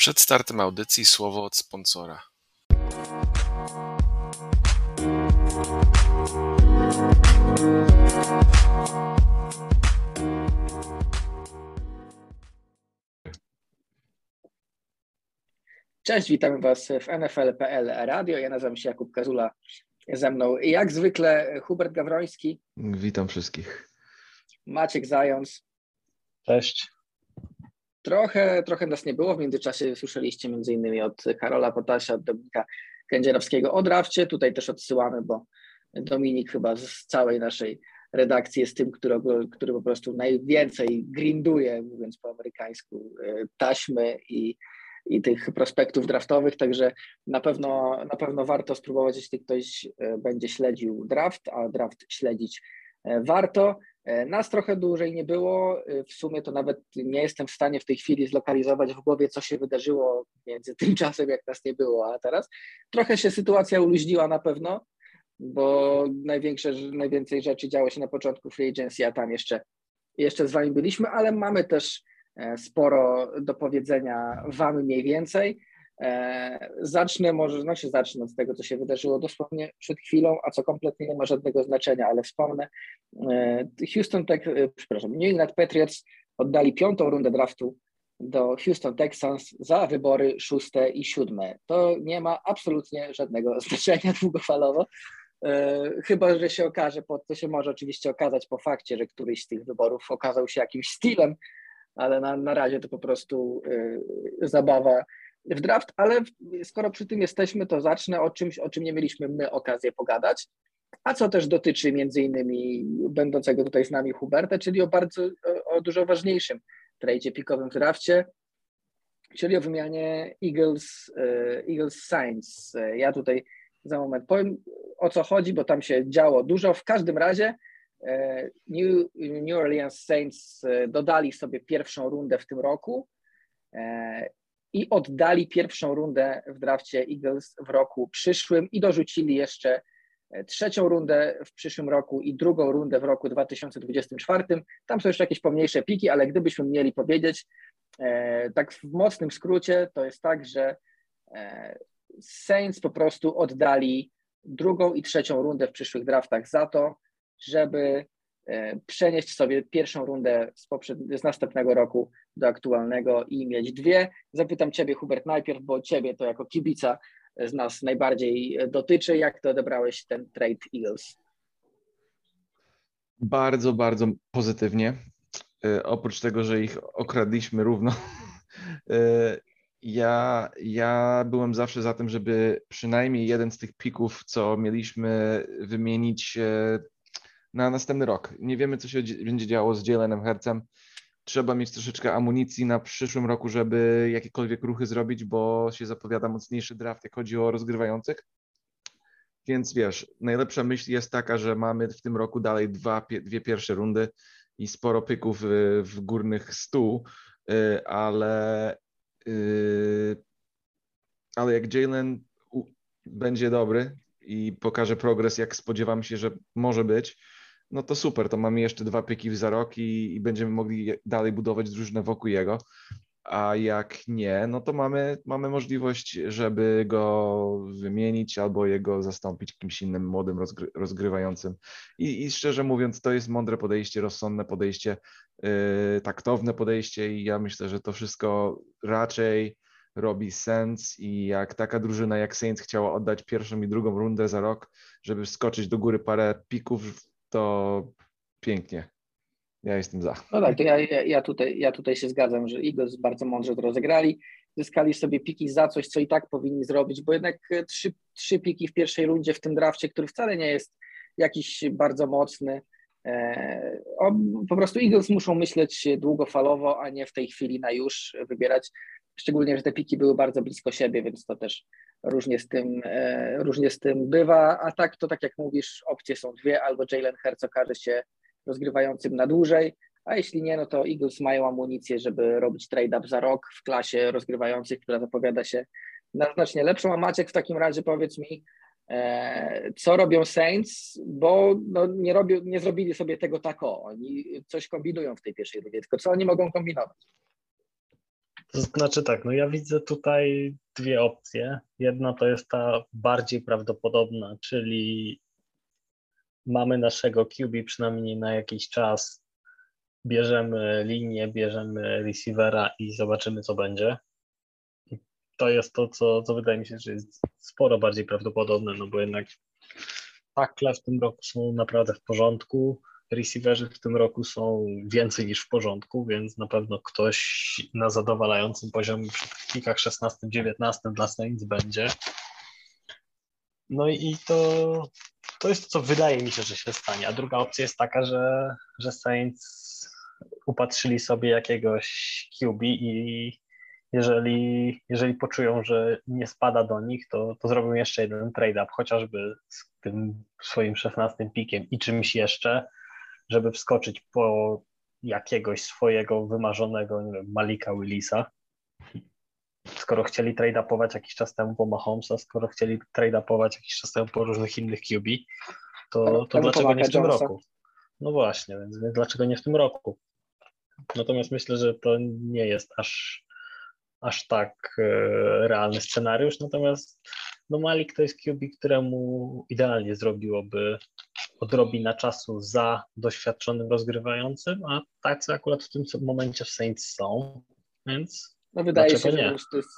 Przed startem audycji słowo od sponsora. Cześć, witamy Was w NFL.pl Radio. Ja nazywam się Jakub Kazula. Ze mną jak zwykle Hubert Gawroński. Witam wszystkich. Maciek Zając. Cześć. Trochę, trochę nas nie było. W międzyczasie słyszeliście innymi od Karola Potasia, od Dominika Kędzierowskiego o drafcie. Tutaj też odsyłamy, bo Dominik chyba z całej naszej redakcji jest tym, który, który po prostu najwięcej grinduje, mówiąc po amerykańsku, e, taśmy i, i tych prospektów draftowych, także na pewno, na pewno warto spróbować, jeśli ktoś e, będzie śledził draft, a draft śledzić e, warto. Nas trochę dłużej nie było. W sumie to nawet nie jestem w stanie w tej chwili zlokalizować w głowie, co się wydarzyło między tym czasem, jak nas nie było, a teraz. Trochę się sytuacja uluźniła na pewno, bo największe, najwięcej rzeczy działo się na początku free agency, a tam jeszcze, jeszcze z Wami byliśmy, ale mamy też e, sporo do powiedzenia Wam mniej więcej. E, zacznę, może no zacznę od tego, co się wydarzyło dosłownie przed chwilą, a co kompletnie nie ma żadnego znaczenia, ale wspomnę. E, Houston, Tech, przepraszam, New England Patriots oddali piątą rundę draftu do Houston Texans za wybory szóste i siódme. To nie ma absolutnie żadnego znaczenia długofalowo, E, chyba, że się okaże, to się może oczywiście okazać po fakcie, że któryś z tych wyborów okazał się jakimś stylem, ale na, na razie to po prostu e, zabawa w draft. Ale skoro przy tym jesteśmy, to zacznę o czymś, o czym nie mieliśmy my okazję pogadać, a co też dotyczy między innymi będącego tutaj z nami Huberta, czyli o bardzo, o dużo ważniejszym trajcie pikowym w drafcie, czyli o wymianie Eagles, e, Eagles Science. Ja tutaj za moment powiem o co chodzi, bo tam się działo dużo. W każdym razie e, New, New Orleans Saints e, dodali sobie pierwszą rundę w tym roku i oddali pierwszą rundę w drafcie Eagles w roku przyszłym i dorzucili jeszcze trzecią rundę w przyszłym roku i drugą rundę w roku 2024. Tam są jeszcze jakieś pomniejsze piki, ale gdybyśmy mieli powiedzieć, tak w mocnym skrócie, to jest tak, że Saints po prostu oddali drugą i trzecią rundę w przyszłych draftach za to, żeby e, przenieść sobie pierwszą rundę z, z następnego roku do aktualnego i mieć dwie. Zapytam Ciebie, Hubert, najpierw, bo Ciebie to jako kibica z nas najbardziej dotyczy. Jak to odebrałeś ten trade Eagles? Bardzo, bardzo pozytywnie. E, oprócz tego, że ich okradliśmy równo, e, ja, ja byłem zawsze za tym, żeby przynajmniej jeden z tych pików, co mieliśmy, wymienić e, na następny rok. Nie wiemy, co się będzie działo z Jalenem Hercem. Trzeba mieć troszeczkę amunicji na przyszłym roku, żeby jakiekolwiek ruchy zrobić, bo się zapowiada mocniejszy draft, jak chodzi o rozgrywających. Więc wiesz, najlepsza myśl jest taka, że mamy w tym roku dalej dwa, dwie pierwsze rundy i sporo pyków w, górnych stół, e, ale Yy, ale jak Jalen będzie dobry i pokaże progres, jak spodziewam się, że może być, no to super, to mamy jeszcze dwa pyki za rok i, i będziemy mogli dalej budować drużynę wokół jego. A jak nie, no to mamy, mamy możliwość, żeby go wymienić albo jego zastąpić kimś innym młodym, rozgry, rozgrywającym. I, I, szczerze mówiąc, to jest mądre podejście, rozsądne podejście, yy, taktowne podejście i ja myślę, że to wszystko raczej robi sens i jak taka drużyna jak Saints chciała oddać pierwszą i drugą rundę za rok, żeby skoczyć do góry parę pików, to pięknie. Ja jestem za. No tak, to ja, ja, tutaj, ja tutaj się zgadzam, że Eagles bardzo mądrze to rozegrali. Zyskali sobie piki za coś, co i tak powinni zrobić, bo jednak trzy, trzy piki w pierwszej rundzie w tym drafcie, który wcale nie jest jakiś bardzo mocny. E, o, po prostu Eagles muszą myśleć długofalowo, a nie w tej chwili na już wybierać. Szczególnie, że te piki były bardzo blisko siebie, więc to też różnie z tym, e, różnie z tym bywa. A tak, to tak jak mówisz, opcje są dwie: albo Jalen Hertz okaże się rozgrywającym na dłużej, a jeśli nie, no to Eagles mają amunicję, żeby robić trade-up za rok w klasie rozgrywających, która zapowiada się na znacznie lepszą. A Maciek, w takim razie powiedz mi, e, co robią Saints, bo no, nie, robią, nie zrobili sobie tego tak o, oni coś kombinują w tej pierwszej rundzie, tylko co oni mogą kombinować? To znaczy tak, no ja widzę tutaj dwie opcje. Jedna to jest ta bardziej prawdopodobna, czyli mamy naszego QB przynajmniej na jakiś czas, bierzemy linię, bierzemy receivera i zobaczymy, co będzie. To jest to, co, co wydaje mi się, że jest sporo bardziej prawdopodobne, no bo jednak tackle w tym roku są naprawdę w porządku receiverzy w tym roku są więcej niż w porządku, więc na pewno ktoś na zadowalającym poziomie przy klikach 16-19 dla Saints będzie. No i to, to jest to, co wydaje mi się, że się stanie. A druga opcja jest taka, że, że Saints upatrzyli sobie jakiegoś QB i jeżeli, jeżeli poczują, że nie spada do nich, to, to zrobią jeszcze jeden trade-up, chociażby z tym swoim 16 pikiem i czymś jeszcze, żeby wskoczyć po jakiegoś swojego wymarzonego, nie wiem, Malika Willisa. Skoro chcieli trade-upować jakiś czas temu po Mahomesa, skoro chcieli trade-upować jakiś czas temu po różnych innych QB, to, to dlaczego nie w tym roku? No właśnie, więc dlaczego nie w tym roku? Natomiast myślę, że to nie jest aż, aż tak e, realny scenariusz. Natomiast no Malik to jest QB, któremu idealnie zrobiłoby odrobina czasu za doświadczonym rozgrywającym, a tacy akurat w tym momencie w Saints są, więc no wydaje się, nie? że to jest,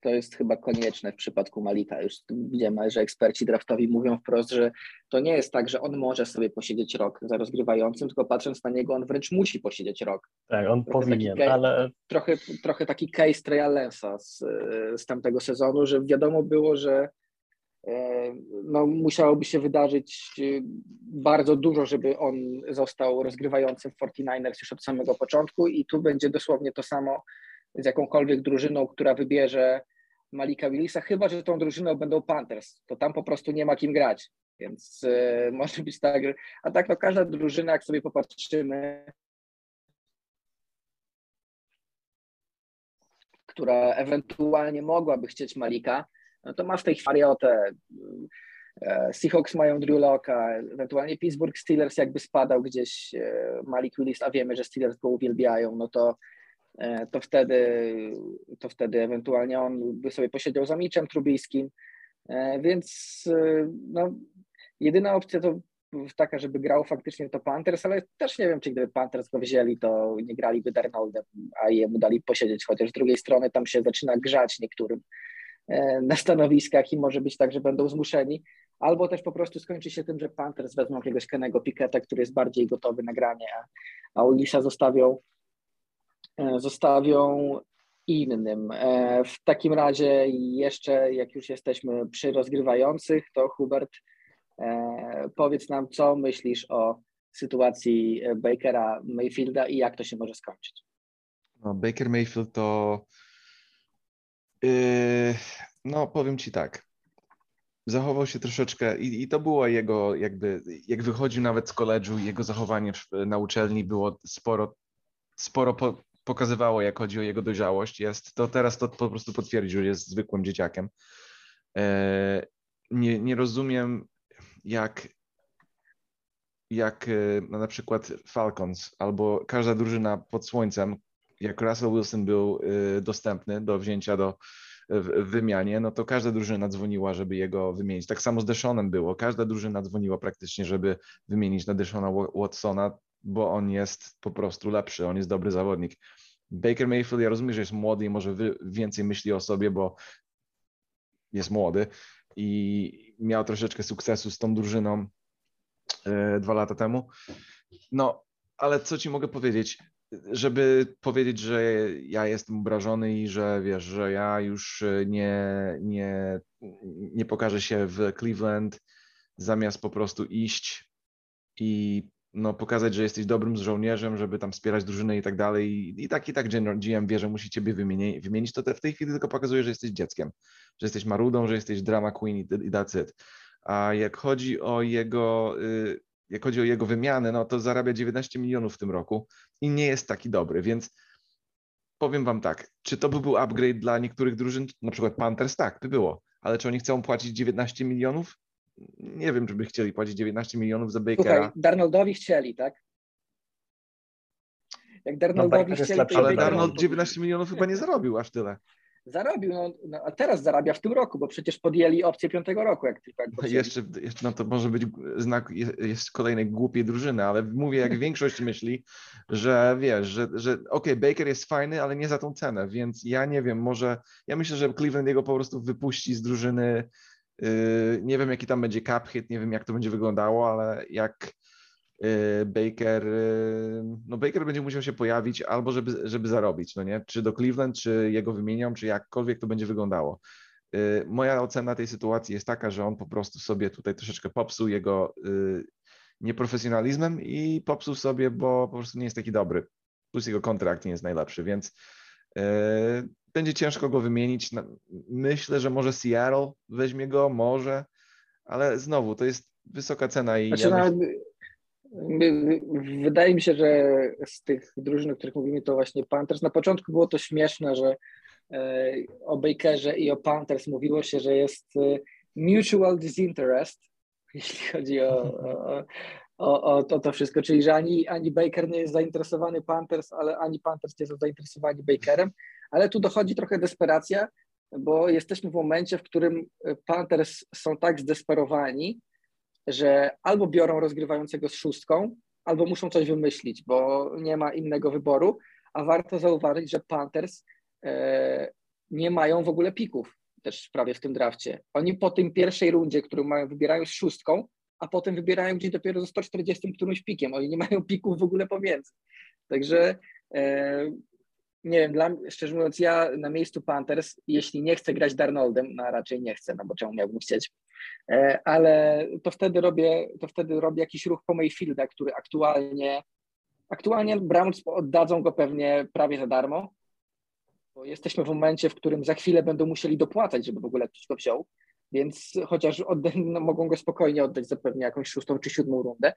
to jest chyba konieczne w przypadku Malika. Już widziałem, że eksperci draftowi mówią wprost, że to nie jest tak, że on może sobie posiedzieć rok za rozgrywającym, tylko patrząc na niego, on wręcz musi posiedzieć rok. Tak, on trochę powinien, case, ale... Trochę, trochę taki case Lensa z, z tamtego sezonu, że wiadomo było, że no, musiałoby się wydarzyć e, bardzo dużo, żeby on został rozgrywającym w 49ers już od samego początku i tu będzie dosłownie to samo z jakąkolwiek drużyną, która wybierze Malika Willisa, chyba, że tą drużyną będą Panthers, to tam po prostu nie ma kim grać, więc e, może być tak, a tak no każda drużyna, jak sobie popatrzymy, która ewentualnie mogłaby chcieć Malika, no to masz tej Fariotę, e, Seahawks mają Drew Locka, ewentualnie Pittsburgh Steelers jakby spadał gdzieś e, Malik Willis, a wiemy, że Steelers go uwielbiają, no to, e, to wtedy to wtedy ewentualnie on by sobie posiedział za Miczem Trubiskim, więc no, jedyna opcja to taka, żeby grał faktycznie to Panthers, ale też nie wiem, czy gdyby Panthers go wzięli, to nie graliby Darnoldem, a jemu dali posiedzieć, chociaż z drugiej strony tam się zaczyna grzać niektórym. E, na stanowiskach i może być tak, że będą zmuszeni, albo też po prostu skończy się tym, że Panthers wezmą jakiegoś Kenego Piketa, który jest bardziej gotowy na granie, a, a Ulisa zostawią, e, zostawią innym. E, w takim razie jeszcze, jak już jesteśmy przy rozgrywających, to Hubert, powiedz nam, co myślisz o sytuacji Bakera Mayfielda i jak to się może skończyć? No, Baker Mayfield to Yy, no, powiem ci tak. Zachował się troszeczkę i, i, to było jego, jakby, jak wychodził nawet z koledżu, jego zachowanie w, na uczelni było sporo, sporo po, pokazywało, jak chodzi o jego dojrzałość. Jest to teraz to po prostu potwierdził, że jest zwykłym dzieciakiem. Yy, nie, nie rozumiem, jak jak yy, no, na przykład Falcons albo każda drużyna pod słońcem, jak Russell Wilson był y, dostępny do wzięcia do w wymianie, no to każda drużyna dzwoniła, żeby jego wymienić. Tak samo z Deshonem było. Każda drużyna dzwoniła praktycznie, żeby wymienić na Deshona Watsona, bo on jest po prostu lepszy, on jest dobry zawodnik. Baker Mayfield, ja rozumiem, że jest młody i może więcej myśli o sobie, bo jest młody i miał troszeczkę sukcesu z tą drużyną e, dwa lata temu. No, ale co ci mogę powiedzieć? Żeby powiedzieć, że ja jestem obrażony i że wiesz, że ja już e, nie, nie, nie pokażę się w Cleveland, zamiast po prostu iść i no, pokazać, że jesteś dobrym żołnierzem, żeby tam wspierać drużynę i tak dalej. I, tak i tak GM wie, że musi ciebie wymienić, wymienić, to te, w tej chwili tylko pokazuje, że jesteś dzieckiem, że jesteś marudą, że jesteś drama queen i, i that's it. A jak chodzi o jego y, jak chodzi o jego wymianę, no to zarabia 19 milionów w tym roku i nie jest taki dobry, więc powiem wam tak, czy to by był upgrade dla niektórych drużyn, na przykład Panthers, tak, by było, ale czy oni chcą płacić 19 milionów? Nie wiem, czy by chcieli płacić 19 milionów za Bakera. Słuchaj, Darnoldowi chcieli, tak? Jak Darnoldowi Baker jest chcieli, Ale Darnold Darnold powinien. 19 milionów chyba nie zarobił aż tyle. Zarobił, no, no, a teraz zarabia w tym roku, bo przecież podjęli opcję piątego roku, jak tylko jak wzięli. Jeszcze, jeszcze no to może być znak je- jest kolejnej głupiej drużyny, ale mówię, jak większość myśli, że wiesz, że, że okej, Baker jest fajny, ale nie za tą cenę, więc ja nie wiem, może ja myślę, że Cleveland jego po prostu wypuści z drużyny. Yy, nie wiem, jaki tam będzie cap hit, nie wiem, jak to będzie wyglądało, ale jak Baker, yy, no Baker będzie musiał się pojawić albo żeby, żeby zarobić, no nie? Czy do Cleveland, czy jego wymienią, czy jakkolwiek to będzie wyglądało. Y, Moja ocena tej sytuacji jest taka, że on po prostu sobie tutaj troszeczkę popsuł jego y, nieprofesjonalizmem i popsuł sobie, bo po prostu nie jest taki dobry. Plus jego kontrakt nie jest najlepszy, więc y, będzie ciężko go wymienić. Na- Myślę, że może Seattle weźmie go, może, ale znowu to jest wysoka cena i Znaczy, ja no, myślę, my- my- wydaje mi się, że z tych drużyn, o których mówimy, to właśnie Panthers. Na początku było to śmieszne, że e, o Bakerze i o Panthers mówiło się, że jest e, mutual disinterest, jeśli chodzi o, o, o, o to, wszystko, czyli że ani, ani Baker nie jest zainteresowany Panthers, ale ani Panthers nie są zainteresowani Bakerem, ale tu dochodzi trochę desperacja, bo jesteśmy w momencie, w którym Panthers są tak zdesperowani, że albo biorą rozgrywającego z szóstką, albo muszą coś wymyślić, bo nie ma innego wyboru, a warto zauważyć, że Panthers e, nie mają w ogóle pików też prawie w tym drafcie. Oni po tym pierwszej rundzie, którą mają, wybierają z szóstką, a potem wybierają gdzieś dopiero ze 140 którymś pikiem. Oni nie mają pików w ogóle pomiędzy. Także e, nie wiem, dla, szczerze mówiąc, ja na miejscu Panthers, jeśli nie chcę grać Darnoldem, no a raczej nie chcę, no bo czemu miałbym chcieć, ale to wtedy robię, to wtedy robię jakiś ruch po Mayfielda, który aktualnie, aktualnie Browns oddadzą go pewnie prawie za darmo, bo jesteśmy w momencie, w którym za chwilę będą musieli dopłacać, żeby w ogóle ktoś go wziął, więc chociaż odda, no, mogą go spokojnie oddać za pewnie jakąś szóstą czy siódmą rundę,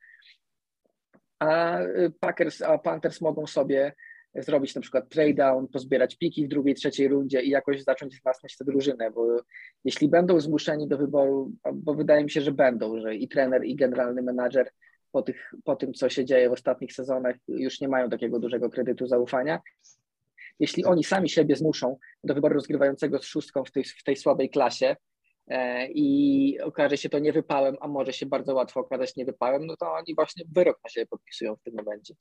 a y, Packers, a Panthers mogą sobie zrobić na przykład trade down, pozbierać piki w drugiej, trzeciej rundzie i jakoś zacząć wzmacniać tę drużynę, bo jeśli będą zmuszeni do wyboru, bo wydaje mi się, że będą, że i trener, i generalny menadżer po, tych, po tym, co się dzieje w ostatnich sezonach, już nie mają takiego dużego kredytu zaufania. Jeśli oni sami siebie zmuszą do wyboru rozgrywającego z szóstką w tej, w tej słabej klasie e, i okaże się to niewypałem, a może się bardzo łatwo okazać niewypałem, no to oni właśnie wyrok na siebie podpisują w tym momencie.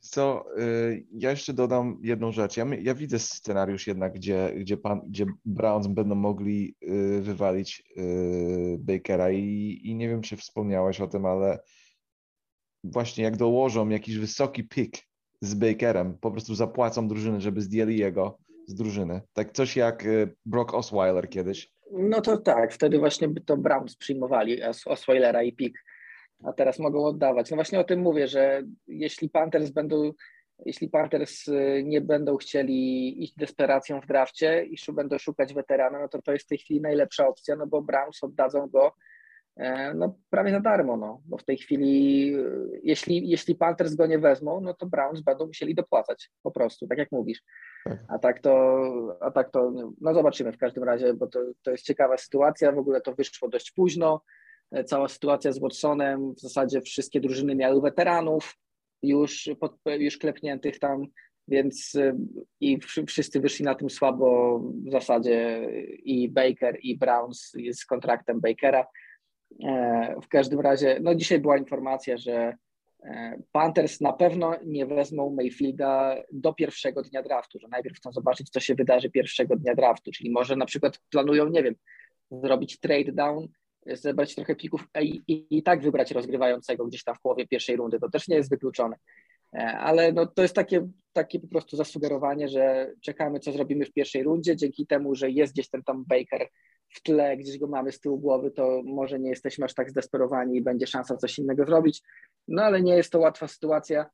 Co, y, ja jeszcze dodam jedną rzecz. Ja, ja widzę scenariusz jednak, gdzie, gdzie, pan, gdzie Browns będą mogli y, wywalić y, Bakera i, i nie wiem, czy wspomniałeś o tym, ale właśnie jak dołożą jakiś wysoki pick z Bakerem, po prostu zapłacą drużyny, żeby zdjęli jego z drużyny. Tak coś jak Brock Osweiler kiedyś. No to tak, wtedy właśnie by to Browns przyjmowali Os- Osweilera i Pick, a teraz mogą oddawać. No właśnie o tym mówię, że jeśli Panthers będą, jeśli Panthers y, nie będą chcieli iść desperacją w drafcie i będą szukać weterana, no to to jest w tej chwili najlepsza opcja, no bo Browns oddadzą go e, no prawie za darmo, no, bo w tej chwili y, jeśli, jeśli Panthers go nie wezmą, no to Browns będą musieli dopłacać po prostu, tak jak mówisz. Tak. A tak to, a tak to, no zobaczymy w każdym razie, bo to, to jest ciekawa sytuacja. W ogóle to wyszło dość późno. E, Cała sytuacja z Watsonem, w zasadzie wszystkie drużyny miały weteranów już, pod, już klepniętych tam, więc e, i wszy- wszyscy wyszli na tym słabo w zasadzie i Baker i Browns z kontraktem Bakera. E, W każdym razie, no dzisiaj była informacja, że Panthers na pewno nie wezmą Mayfielda do pierwszego dnia draftu, że najpierw chcą zobaczyć, co się wydarzy pierwszego dnia draftu, czyli może na przykład planują, nie wiem, zrobić trade down, zebrać trochę pików i, i, i tak wybrać rozgrywającego gdzieś tam w połowie pierwszej rundy. To też nie jest wykluczone. E, Ale no, to jest takie, takie po prostu zasugerowanie, że czekamy, co zrobimy w pierwszej rundzie. Dzięki temu, że jest gdzieś ten tam Baker w tle, gdzieś go mamy z tyłu głowy, to może nie jesteśmy aż tak zdesperowani i będzie szansa coś innego zrobić. No ale nie jest to łatwa sytuacja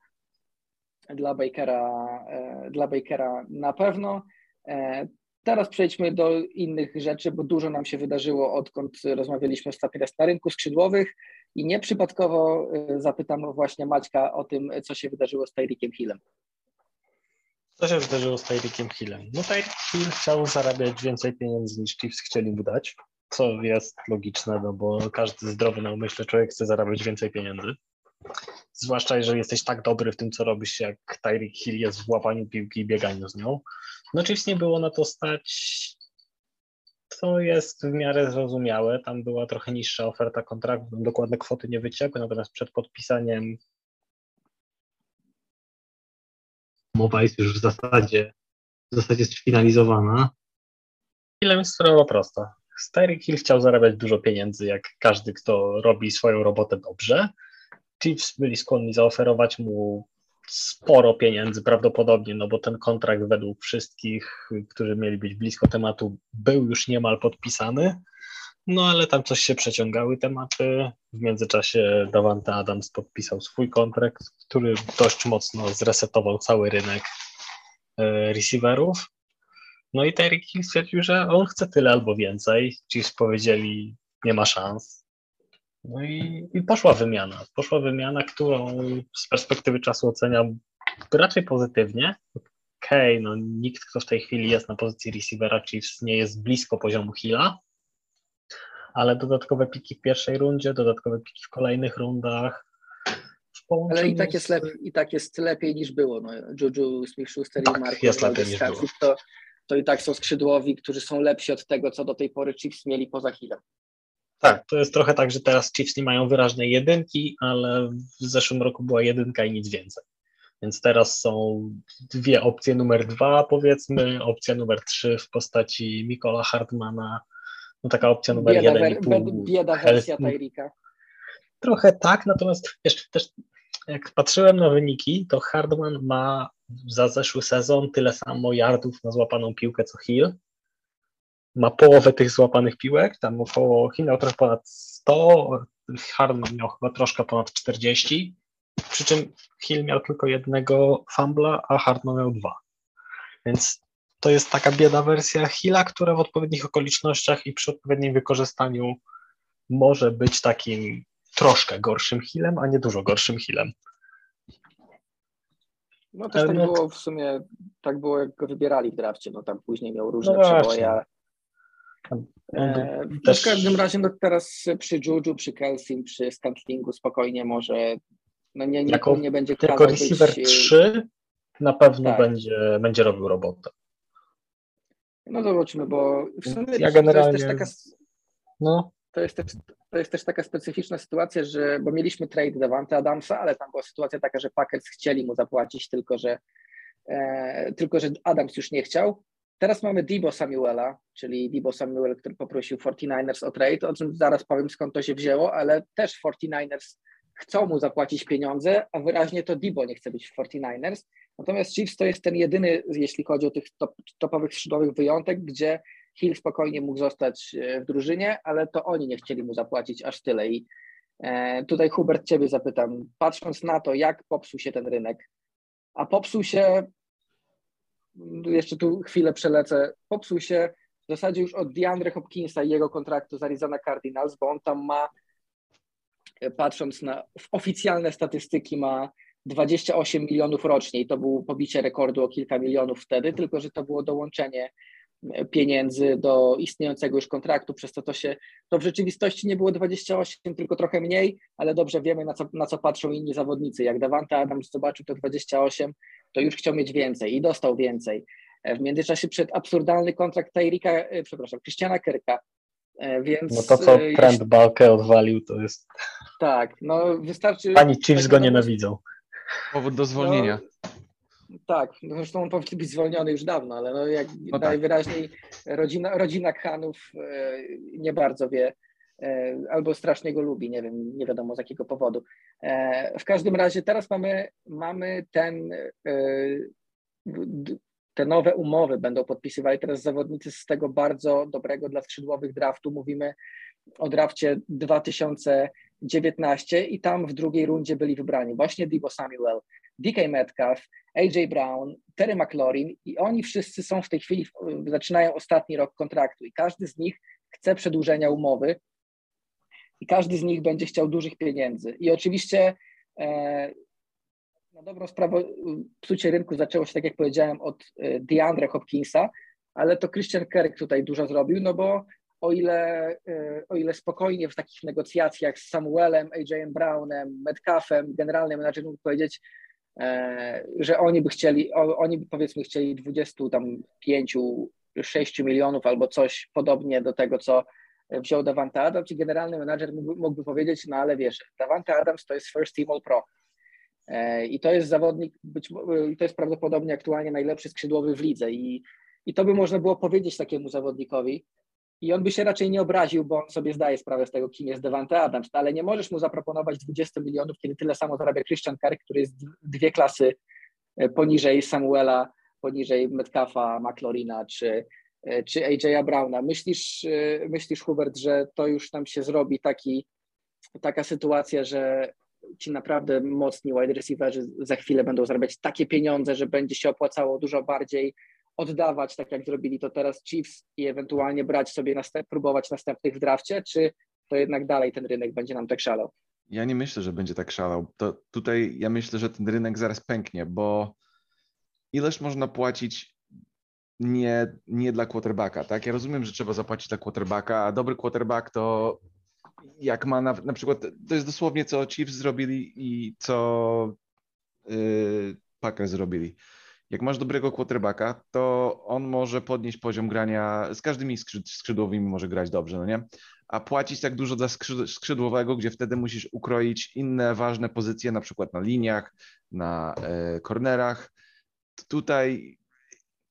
dla Bakera, e, dla Bakera na pewno. Teraz przejdźmy do innych rzeczy, bo dużo nam się wydarzyło, odkąd rozmawialiśmy ostatni raz na rynku skrzydłowych i nieprzypadkowo e, zapytam właśnie Maćka o tym, co się wydarzyło z Tyreekiem Hillem. Co się wydarzyło z Tyreekiem Hillem? No Tyreek Hill chciał zarabiać więcej pieniędzy niż Chiefs chcieli mu dać, co jest logiczne, no bo każdy zdrowy na umyśle człowiek chce zarabiać więcej pieniędzy. Zwłaszcza jeżeli jesteś tak dobry w tym, co robisz, jak Tyreek Hill jest w łapaniu piłki i bieganiu z nią. No Chiefs nie było na to stać. To jest w miarę zrozumiałe. Tam była trochę niższa oferta kontraktu, dokładne kwoty nie wyciekły, natomiast przed podpisaniem umowa jest już w zasadzie, w zasadzie sfinalizowana. Ile jest sprawa prosta. Tyreek Hill chciał zarabiać dużo pieniędzy, jak każdy, kto robi swoją robotę dobrze. Chiefs byli skłonni zaoferować mu sporo pieniędzy prawdopodobnie, no bo ten kontrakt według wszystkich, którzy mieli być blisko tematu, był już niemal podpisany. No ale tam coś się przeciągały tematy. W międzyczasie Davante Adams podpisał swój kontrakt, który dość mocno zresetował cały rynek e, receiverów. No i Terry King stwierdził, że on chce tyle albo więcej. Chiefs powiedzieli, nie ma szans. No i, i poszła wymiana. Poszła wymiana, którą z perspektywy czasu oceniam raczej pozytywnie. Okej, okay, no nikt, kto w tej chwili jest na pozycji receivera Chiefs nie jest blisko poziomu Hilla, ale dodatkowe piki w pierwszej rundzie, dodatkowe piki w kolejnych rundach. Ale i tak, jest lepiej, i tak jest lepiej niż było. No, Juju Smith-Schuster tak, i Marcus jest lepiej niż było. To, to i tak są skrzydłowi, którzy są lepsi od tego, co do tej pory Chiefs mieli poza Hillem. Tak, to jest trochę tak, że teraz Chiefs nie mają wyraźnej jedynki, ale w zeszłym roku była jedynka i nic więcej. Więc teraz są dwie opcje numer dwa, powiedzmy, opcja numer trzy w postaci Mikola Hartmana, no taka opcja numer bieda, jeden i pół. Bieda wersja Tyrika. Trochę tak, natomiast jeszcze też jak patrzyłem na wyniki, to Hardman ma za zeszły sezon tyle samo yardów na złapaną piłkę co Hill. Ma połowę tych złapanych piłek, tam około Hill miał trochę ponad 100, Hardman miał chyba troszkę ponad 40, przy czym Hill miał tylko jednego fumbla, a Hardman miał dwa. Więc to jest taka bieda wersja Hilla, która w odpowiednich okolicznościach i przy odpowiednim wykorzystaniu może być takim troszkę gorszym Hillem, a nie dużo gorszym Hillem. No też tak było w sumie, tak było jak go wybierali w drafcie, no tam później miał różne no przeboje. E, też... W każdym razie no teraz przy Juju, przy Kelsim, przy Stantlingu spokojnie może, no nie, nie, nie będzie Tylko receiver być... 3 na pewno tak. będzie, będzie robił robotę. No zobaczymy, bo w sumie ja generalnie... to jest też taka... No. To jest, też, to jest też taka specyficzna sytuacja, że, bo mieliśmy trade Davante Adamsa, ale tam była sytuacja taka, że Packers chcieli mu zapłacić, tylko że, e, tylko że Adams już nie chciał. Teraz mamy Debo Samuela, czyli Debo Samuel, który poprosił 49ers o trade, o czym zaraz powiem skąd to się wzięło, ale też 49ers chcą mu zapłacić pieniądze, a wyraźnie to Debo nie chce być w 49ers. Natomiast Chiefs to jest ten jedyny, jeśli chodzi o tych top, topowych skrzydłowych wyjątek, gdzie Hill spokojnie mógł zostać e, w drużynie, ale to oni nie chcieli mu zapłacić aż tyle. I e, tutaj Hubert, ciebie zapytam, patrząc na to, jak popsuł się ten rynek, a popsuł się, jeszcze tu chwilę przelecę, popsuł się w zasadzie już od DeAndre Hopkinsa i jego kontraktu z Arizona Cardinals, bo on tam ma, patrząc na oficjalne statystyki, ma 28 milionów rocznie i to było pobicie rekordu o kilka milionów wtedy, tylko że to było dołączenie pieniędzy do istniejącego już kontraktu, przez to to się, to w rzeczywistości nie było 28, tylko trochę mniej, ale dobrze wiemy na co, na co patrzą inni zawodnicy. Jak Davante Adams zobaczył to 28, to już chciał mieć więcej i dostał więcej. W międzyczasie przed absurdalny kontrakt Tyrika, e, przepraszam, Christiana Kerka, e, więc... No to, co e, Trent Balkę odwalił, to jest... Tak, no wystarczy... Pani Chiefs go nienawidzą. Powód do zwolnienia. No, tak, zresztą on powinien być zwolniony już dawno, ale no jak no tak. najwyraźniej rodzina, rodzina Khanów e, nie bardzo wie, e, albo strasznie go lubi, nie wiem, nie wiadomo z jakiego powodu. E, w każdym razie teraz mamy, mamy ten, te nowe umowy będą podpisywali teraz zawodnicy z tego bardzo dobrego dla skrzydłowych draftu. Mówimy o drafcie 2019 i tam w drugiej rundzie byli wybrani właśnie Divo Samuel, DK Metcalf, AJ Brown, Terry McLaurin i oni wszyscy są w tej chwili, zaczynają ostatni rok kontraktu i każdy z nich chce przedłużenia umowy i każdy z nich będzie chciał dużych pieniędzy. I oczywiście e, na dobrą sprawę psucie rynku zaczęło się, tak jak powiedziałem, od e, DeAndre Hopkinsa, ale to Christian Kirk tutaj dużo zrobił, no bo o ile, e, o ile spokojnie w takich negocjacjach z Samuelem, AJ Brownem, Metcalfem, generalnym menadżerem mógł powiedzieć, e, że oni by chcieli, oni by powiedzmy chcieli 25, 6 milionów albo coś podobnie do tego, co wziął Davante Adams i generalny menadżer mógłby, mógłby powiedzieć, no ale wiesz, Davante Adams to jest first team all pro. E, i to jest zawodnik, być, to jest prawdopodobnie aktualnie najlepszy skrzydłowy w lidze i, i to by można było powiedzieć takiemu zawodnikowi, i on by się raczej nie obraził, bo on sobie zdaje sprawę z tego, kim jest Devante Adams, ale nie możesz mu zaproponować 20 milionów, kiedy tyle samo zarabia Christian Kirk, który jest dwie klasy e, poniżej Samuela, poniżej Metcalfa, McLaurina czy, e, czy AJ'a Browna. Myślisz, e, myślisz, Hubert, że to już nam się zrobi taki, taka sytuacja, że ci naprawdę mocni wide receiverzy za chwilę będą zarabiać takie pieniądze, że będzie się opłacało dużo bardziej oddawać, tak jak zrobili to teraz Chiefs i ewentualnie brać sobie, następ, próbować następnych w drafcie, czy to jednak dalej ten rynek będzie nam tak szalał? Ja nie myślę, że będzie tak szalał. To tutaj ja myślę, że ten rynek zaraz pęknie, bo ileż można płacić nie, nie dla quarterbacka, tak? Ja rozumiem, że trzeba zapłacić dla quarterbacka, a dobry quarterback to jak ma na, na przykład, to jest dosłownie co Chiefs zrobili i co yy, Packers zrobili jak masz dobrego quarterbacka, to on może podnieść poziom grania, z każdymi skrzydłowymi może grać dobrze, no nie? A płacić tak dużo dla skrzydłowego, gdzie wtedy musisz ukroić inne ważne pozycje, na przykład na liniach, na e, cornerach. Tutaj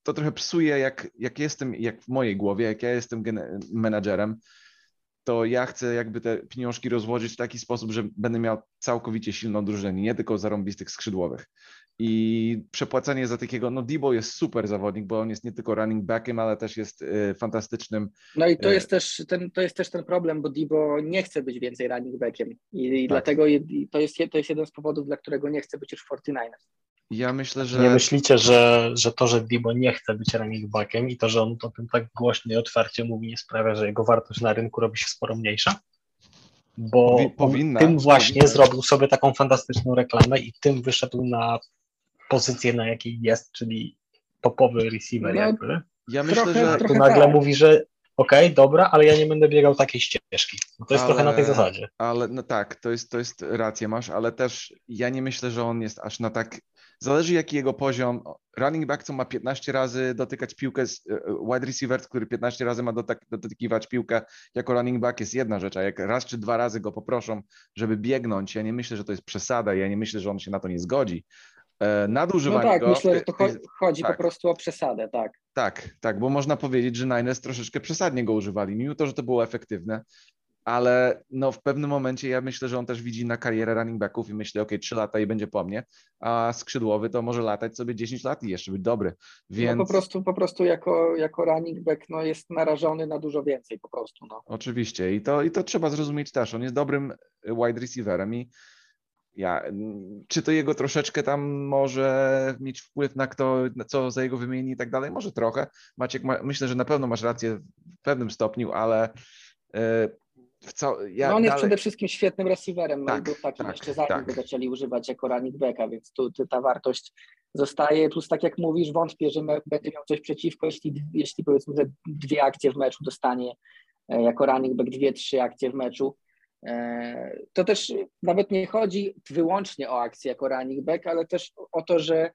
to trochę psuje, jak, jak jestem, jak w mojej głowie, jak ja jestem menadżerem, to ja chcę jakby te pieniążki rozłożyć w taki sposób, że będę miał całkowicie silną drużynę, nie tylko zarąbistych skrzydłowych. I przepłacenie za takiego, no Debo jest super zawodnik, bo on jest nie tylko running backiem, ale też jest y, fantastycznym. No i to y, jest, też ten, to jest też ten problem, bo Debo nie chce być więcej running backiem i, i tak. dlatego je, to, jest, to jest jeden z powodów, dla którego nie chce być już 49ers. Ja myślę, że... Nie myślicie, że, że to, że Debo nie chce być running backiem i to, że on o tym tak głośno i otwarcie mówi, nie sprawia, że jego wartość na rynku robi się sporo mniejsza? Bo Powinna, tym właśnie powinna. zrobił sobie taką fantastyczną reklamę i tym wyszedł na pozycję, na jakiej jest, czyli topowy receiver no, jakby. Ja myślę, trochę, że... Tu nagle tak. mówi, że okej, okay, dobra, ale ja nie będę biegał takiej ścieżki. No to jest ale, trochę na tej zasadzie. Ale no tak, to jest, to jest rację masz, ale też ja nie myślę, że on jest aż na tak Zależy jaki jego poziom. Running back, co ma 15 razy dotykać piłkę, e, wide receiver, który 15 razy ma dotykiwać piłkę jako running back jest jedna rzecz, a jak raz czy dwa razy go poproszą, żeby biegnąć, ja nie myślę, że to jest przesada, ja nie myślę, że on się na to nie zgodzi. E, nadużywanie no tak, go, myślę, że to chodzi tak, po prostu o przesadę, tak. Tak, tak, bo można powiedzieć, że Niners troszeczkę przesadnie go używali, mimo to, że to było efektywne ale no w pewnym momencie ja myślę, że on też widzi na karierę running backów i myśli, ok, 3 lata i będzie po mnie, a skrzydłowy to może latać sobie 10 lat i jeszcze być dobry, więc... No po prostu, po prostu jako, jako running back no jest narażony na dużo więcej po prostu. No. Oczywiście i to, i to trzeba zrozumieć też, on jest dobrym wide receiverem i ja, czy to jego troszeczkę tam może mieć wpływ na kto, na co za jego wymieni i tak dalej? Może trochę. Maciek, ma, myślę, że na pewno masz rację w pewnym stopniu, ale e, co, ja no on dalej... jest przede wszystkim świetnym receiverem, tak, no był takim tak, jeszcze zanim tak. go zaczęli używać jako running backa, więc tu, tu, ta wartość zostaje, plus tak jak mówisz, wątpię, że będzie miał coś przeciwko, jeśli, jeśli powiedzmy, że dwie akcje w meczu dostanie e, jako running back, dwie, trzy akcje w meczu, to też nawet nie chodzi wyłącznie o akcję jako running back, ale też o to, że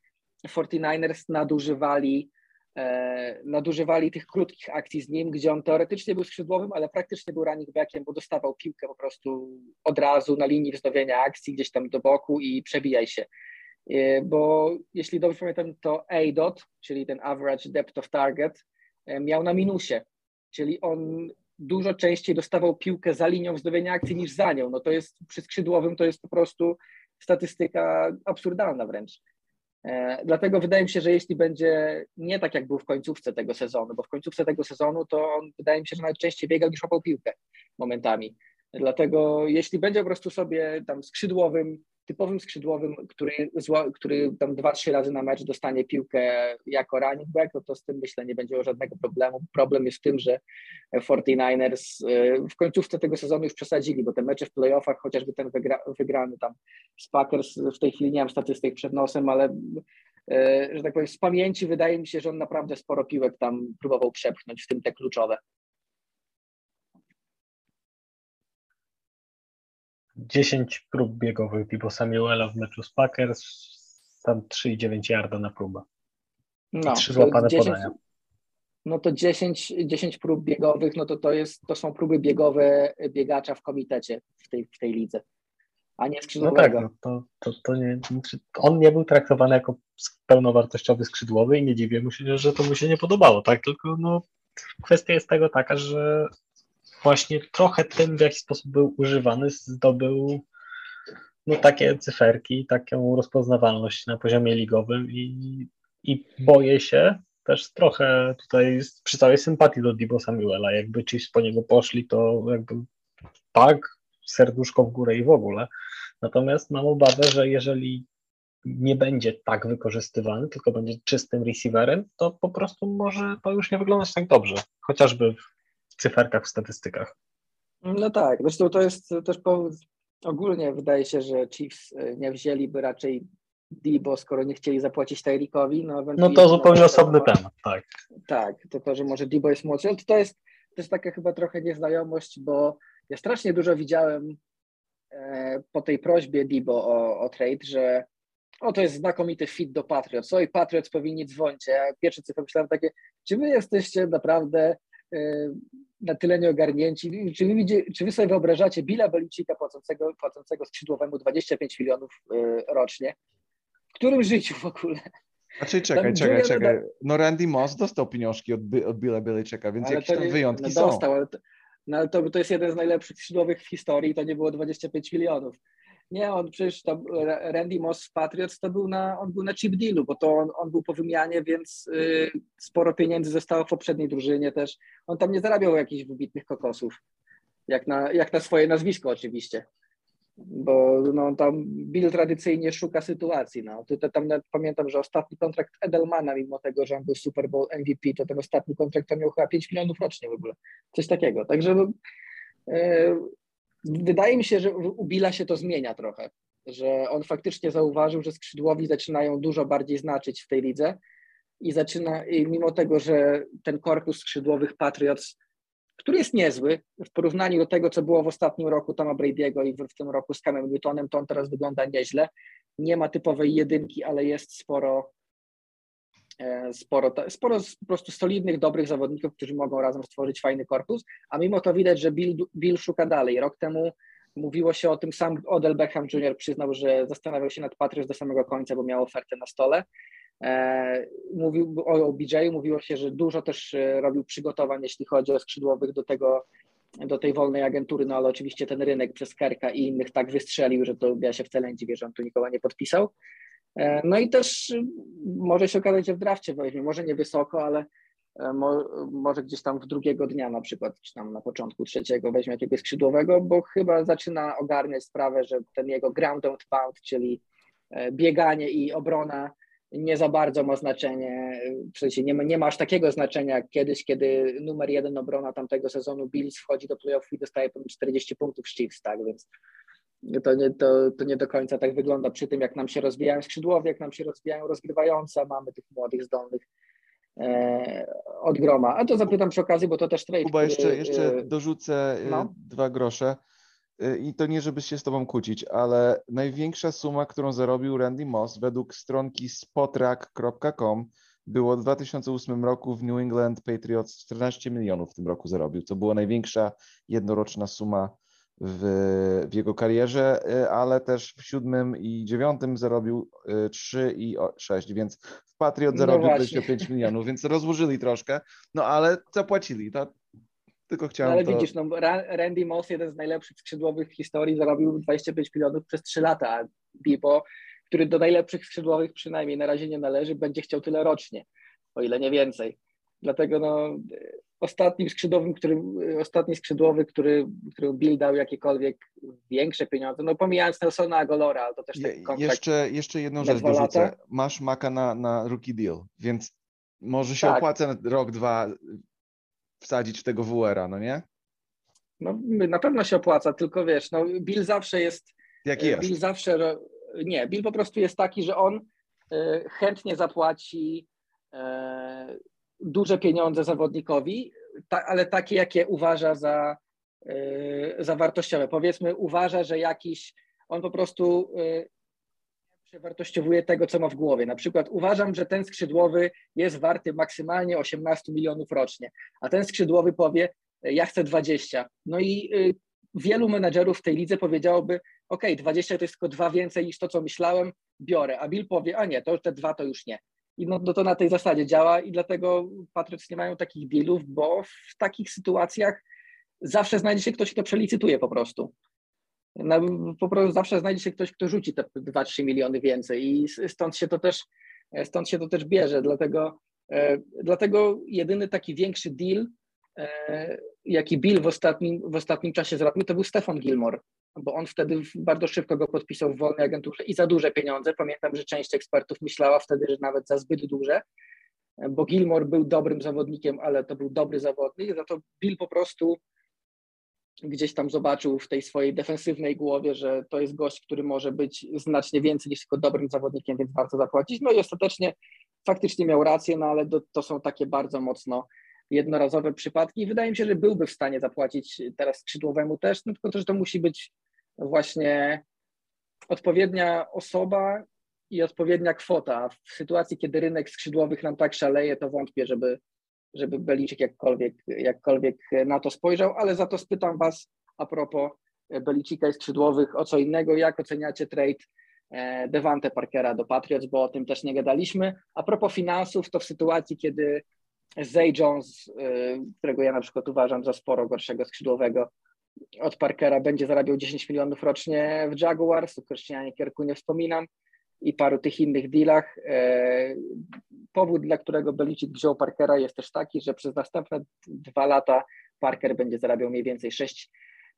49ers nadużywali E, nadużywali tych krótkich akcji z nim, gdzie on teoretycznie był skrzydłowym, ale praktycznie był running backiem, bo dostawał piłkę po prostu od razu na linii wznowienia akcji, gdzieś tam do boku i przebijaj się. E, bo jeśli dobrze pamiętam, to A-dot, czyli ten average depth of target, e, miał na minusie, czyli on dużo częściej dostawał piłkę za linią wznowienia akcji niż za nią. No to jest przy skrzydłowym to jest po prostu statystyka absurdalna wręcz. E, dlatego wydaje mi się, że jeśli będzie nie tak, jak był w końcówce tego sezonu, bo w końcówce tego sezonu to on wydaje mi się, że nawet częściej biegał niż łapał piłkę momentami. Dlatego jeśli będzie po prostu sobie tam skrzydłowym typowym skrzydłowym, który, który tam dwa, trzy razy na mecz dostanie piłkę jako running back, no to z tym myślę nie będzie żadnego problemu. Problem jest w tym, że 49ers y, w końcówce tego sezonu już przesadzili, bo te mecze w playoffach, chociażby ten wygra, wygrany tam z Packers, w tej chwili nie mam statystyk przed nosem, ale y, że tak powiem z pamięci wydaje mi się, że on naprawdę sporo piłek tam próbował przepchnąć, w tym te kluczowe. 10 prób biegowych Dibo Samuela w meczu z Packers, tam 3,9 yarda na próbę. No, Trzy złapane 10, podania. no to 10, 10 prób biegowych, no to to, jest, to są próby biegowe biegacza w komitecie w tej, w tej lidze, a nie No tak, skrzydłowego. no to, to, to nie, on nie był traktowany jako pełnowartościowy skrzydłowy i nie dziwię mu się, że to mu się nie podobało, tak? Tylko no, kwestia jest tego taka, że właśnie trochę tym, w jaki sposób był używany, zdobył no, takie cyferki, taką rozpoznawalność na poziomie ligowym i, i boję się też trochę tutaj przy całej sympatii do Dibo Samuela, jakby Chiefs po niego poszli, to jakby tak, serduszko w górę i w ogóle. Natomiast mam obawę, że jeżeli nie będzie tak wykorzystywany, tylko będzie czystym receiverem, to po prostu może to już nie wyglądać tak dobrze, chociażby cyferkach, w statystykach. No tak, zresztą to jest też powód, ogólnie wydaje się, że Chiefs y, nie wzięliby raczej Debo, skoro nie chcieli zapłacić Tyrikowi. No, No to zupełnie osobny temat, tak. Tak, to to, że może Debo jest młodszy, ale to, to jest też taka chyba trochę nieznajomość, bo ja strasznie dużo widziałem e, po tej prośbie Debo o, o trade, że o, to jest znakomity fit do Patriots, oj, Patriots powinni dzwonić. Ja pierwsze co pomyślałem takie, czy wy jesteście naprawdę e, na tyle nieogarnięci, czy wy, widzi, czy wy sobie wyobrażacie Billa Belicika płacącego, płacącego skrzydłowemu 25 milionów e, rocznie? W którym życiu w ogóle? Znaczy czekaj, Tam czekaj, Julian czekaj. No Randy Moss dostał pieniążki od, od Billa Belichicka, więc jakieś tam nie- wyjątki no są. dostał, ale to, no ale to, to jest jeden z najlepszych skrzydłowych w historii, to nie było 25 milionów. Nie, on przecież to Ra- Randy Moss z Patriots to był na, on był na chip dealu, bo to on, on był po wymianie, więc y, sporo pieniędzy zostało w poprzedniej drużynie też. On tam nie zarabiał jakichś wybitnych kokosów, jak na, jak na swoje nazwisko oczywiście. Bo no, tam Bill tradycyjnie szuka sytuacji. No. Tutaj tam nawet pamiętam, że ostatni kontrakt Edelmana, mimo tego, że on był Super Bowl MVP, to ten ostatni kontrakt to miał chyba 5 milionów rocznie w ogóle. Coś takiego. Także no, e, wydaje mi się, że u Billa się to zmienia trochę. Że on faktycznie zauważył, że skrzydłowi zaczynają dużo bardziej znaczyć w tej lidze i zaczyna, i mimo tego, że ten korpus skrzydłowych Patriots który jest niezły w porównaniu do tego, co było w ostatnim roku Toma Brady'ego i w, tym roku z Camem Newtonem, to on teraz wygląda nieźle. Nie ma typowej jedynki, ale jest sporo, sporo, ta- sporo z- po prostu solidnych, dobrych zawodników, którzy mogą razem stworzyć fajny korpus, a mimo to widać, że Bill, Bill szuka dalej. Rok temu mówiło się o tym, sam Odell Beckham Jr. przyznał, że zastanawiał się nad Patriots do samego końca, bo miał ofertę na stole. E, Mówił o OBJ, mówiło się, że dużo też e, robił przygotowań, jeśli chodzi o skrzydłowych do tego, do tej wolnej agentury, no ale oczywiście ten rynek przez Kerka i innych tak wystrzelił, że to ja się wcale nie dziwię, że on tu nikogo nie podpisał. E, No i też y, może się okazać, że w drafcie weźmie, może nie wysoko, ale e, mo, może gdzieś tam w drugiego dnia na przykład, czy tam na początku trzeciego weźmie jakiegoś skrzydłowego, bo chyba zaczyna ogarniać sprawę, że ten jego ground and pound, czyli e, bieganie i obrona nie za bardzo ma znaczenie, w sensie nie ma, nie ma aż takiego znaczenia jak kiedyś, kiedy numer jeden obrona tamtego sezonu Bills wchodzi do playoffów i dostaje ponad 40 punktów z Chiefs, tak, więc to nie, to, to nie do końca tak wygląda przy tym, jak nam się rozwijają skrzydłowie, jak nam się rozwijają rozgrywające, mamy tych młodych, zdolnych e, od groma. A to zapytam przy okazji, bo to też trade, Kuba, jeszcze, jeszcze e, dorzucę y, no. dwa grosze. Y, I to nie, żeby się z tobą kłócić, ale największa suma, którą zarobił Randy Moss według stronki spotrack.com było w 2008 roku w New England Patriots 14 milionów w tym roku zarobił. To była największa jednoroczna suma w, w jego karierze, y, ale też w siódmym i dziewiątym zarobił y, 3 i o- 6, więc w Patriot No zarobił właśnie. 25 milionów, więc rozłożyli troszkę, no ale zapłacili. To tylko No chciałem ale to... widzisz, no, Ra- Randy Moss, jeden z najlepszych skrzydłowych w historii, zarobił 25 milionów przez 3 lata, a Bibo, który do najlepszych skrzydłowych przynajmniej na razie nie należy, będzie chciał tyle rocznie, o ile nie więcej. Dlatego no, ostatnim skrzydłowym, który, ostatni skrzydłowy, który, który Bill dał jakiekolwiek większe pieniądze, no pomijając Nelsona Agolora, to też taki kontrakt. jeszcze, jeszcze jedną rzecz dorzucę. lata? Masz maka na, na rookie deal, więc może się Tak. opłaca rok, dwa wsadzić w tego WR-a, no nie? No, na pewno się opłaca, tylko wiesz, no, Bill zawsze jest Jaki jest? Bill zawsze, nie, Bill po prostu jest taki, że on e, chętnie zapłaci e, duże pieniądze zawodnikowi, ta, ale takie, jakie uważa za, zawartościowe. Powiedzmy, uważa, że jakiś, on po prostu przewartościowuje tego, co ma w głowie. Na przykład uważam, że ten skrzydłowy jest warty maksymalnie 18 milionów rocznie, a ten skrzydłowy powie, ja chcę 20. No i wielu menedżerów w tej lidze powiedziałoby, ok, 20 to jest tylko dwa więcej niż to, co myślałem, biorę, a Bill powie, a nie, to te dwa to już nie. I no, no to na tej zasadzie działa i dlatego Patriots nie mają takich dealów, bo w takich sytuacjach zawsze znajdzie się ktoś, kto przelicytuje po prostu. Po prostu zawsze znajdzie się ktoś, kto rzuci te 2-3 miliony więcej i stąd się to też, stąd się to też bierze. Dlatego, e, dlatego jedyny taki większy deal, e, jaki Bill w ostatnim, w ostatnim czasie zrobił, to był Stefan Gilmore bo on wtedy bardzo szybko go podpisał w wolnej agenturze i za duże pieniądze. Pamiętam, że część ekspertów myślała wtedy, że nawet za zbyt duże, bo Gilmore był dobrym zawodnikiem, ale to był dobry zawodnik, za to Bill po prostu gdzieś tam zobaczył w tej swojej defensywnej głowie, że to jest gość, który może być znacznie więcej niż tylko dobrym zawodnikiem, więc warto zapłacić. No i ostatecznie faktycznie miał rację, no ale to, to są takie bardzo mocno jednorazowe przypadki. Wydaje mi się, że byłby w stanie zapłacić teraz skrzydłowemu też, no tylko że to musi być właśnie odpowiednia osoba i odpowiednia kwota. W sytuacji, kiedy rynek skrzydłowych nam tak szaleje, to wątpię, żeby, żeby Beliczyk jakkolwiek, jakkolwiek na to spojrzał, ale za to spytam Was a propos Belicika i skrzydłowych o co innego. Jak oceniacie trade e, Devante Parkera do Patriots, bo o tym też nie gadaliśmy. A propos finansów, to w sytuacji, kiedy Zay Jones, e, którego ja na przykład uważam za sporo gorszego skrzydłowego, od Parkera będzie zarabiał 10 milionów rocznie w Jaguars, o Krystianie Kierku nie wspominam i paru tych innych dealach. E, powód, dla którego Belicik wziął Parkera jest też taki, że przez następne dwa lata Parker będzie zarabiał mniej więcej 6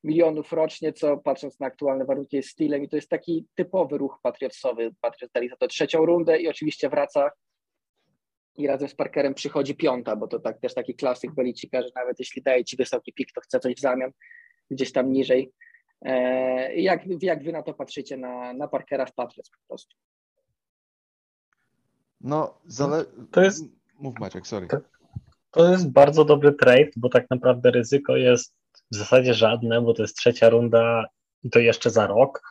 milionów rocznie, co patrząc na aktualne warunki jest stylem i to jest taki typowy ruch patriotsowy. Patriot dali za to trzecią rundę i oczywiście wraca i razem z Parkerem przychodzi piąta, bo to tak, też taki klasyk Belicika, że nawet jeśli daje ci wysoki pik, to chce coś w zamian gdzieś tam niżej. E, jak, jak wy na to patrzycie, na, na Parkera w Patriots po prostu? No, zale... to jest... Mów Maciek, sorry. To, to jest bardzo dobry trade, bo tak naprawdę ryzyko jest w zasadzie żadne, bo to jest trzecia runda i to jeszcze za rok,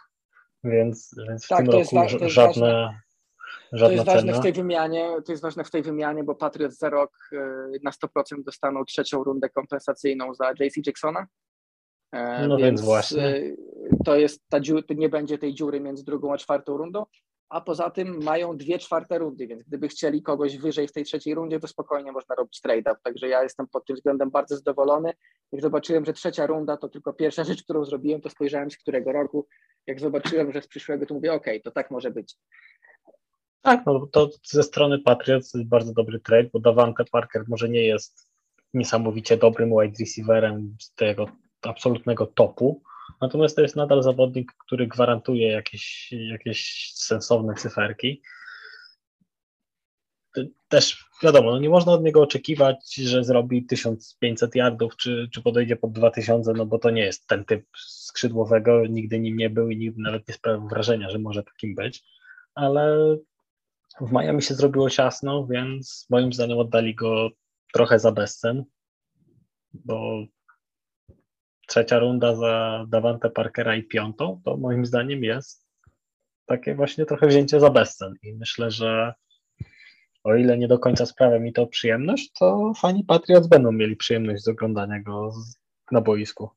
więc, więc w tak, tym roku żadne, to jest ważne w tej wymianie, to jest ważne w tej wymianie, bo Patriots za rok e, na 100% dostaną trzecią rundę kompensacyjną za JC Jacksona. E, no więc, więc właśnie. E, to jest ta dziura, nie będzie tej dziury między drugą a czwartą rundą, a poza tym mają dwie czwarte rundy, więc gdyby chcieli kogoś wyżej w tej trzeciej rundzie, to spokojnie można robić trade-up. Także ja jestem pod tym względem bardzo zadowolony. Jak zobaczyłem, że trzecia runda to tylko pierwsza rzecz, którą zrobiłem, to spojrzałem z którego roku. Jak zobaczyłem, że z przyszłego, to mówię, ok, to tak może być. Tak, no to ze strony Patriots jest bardzo dobry trade, bo Davante Parker może nie jest niesamowicie dobrym wide receiverem z tego absolutnego topu, natomiast to jest nadal zawodnik, który gwarantuje jakieś, jakieś sensowne cyferki. Też wiadomo, no nie można od niego oczekiwać, że zrobi 1500 yardów, czy, czy podejdzie pod 2000, no bo to nie jest ten typ skrzydłowego, nigdy nim nie był i nigdy nawet nie sprawił wrażenia, że może takim być, ale w Miami się zrobiło ciasno, więc moim zdaniem oddali go trochę za bezcen, bo trzecia runda za Davante Parkera i piątą, to moim zdaniem jest takie właśnie trochę wzięcie za bezcen. I myślę, że o ile nie do końca sprawia mi to przyjemność, to fani Patriots będą mieli przyjemność z oglądania go na boisku.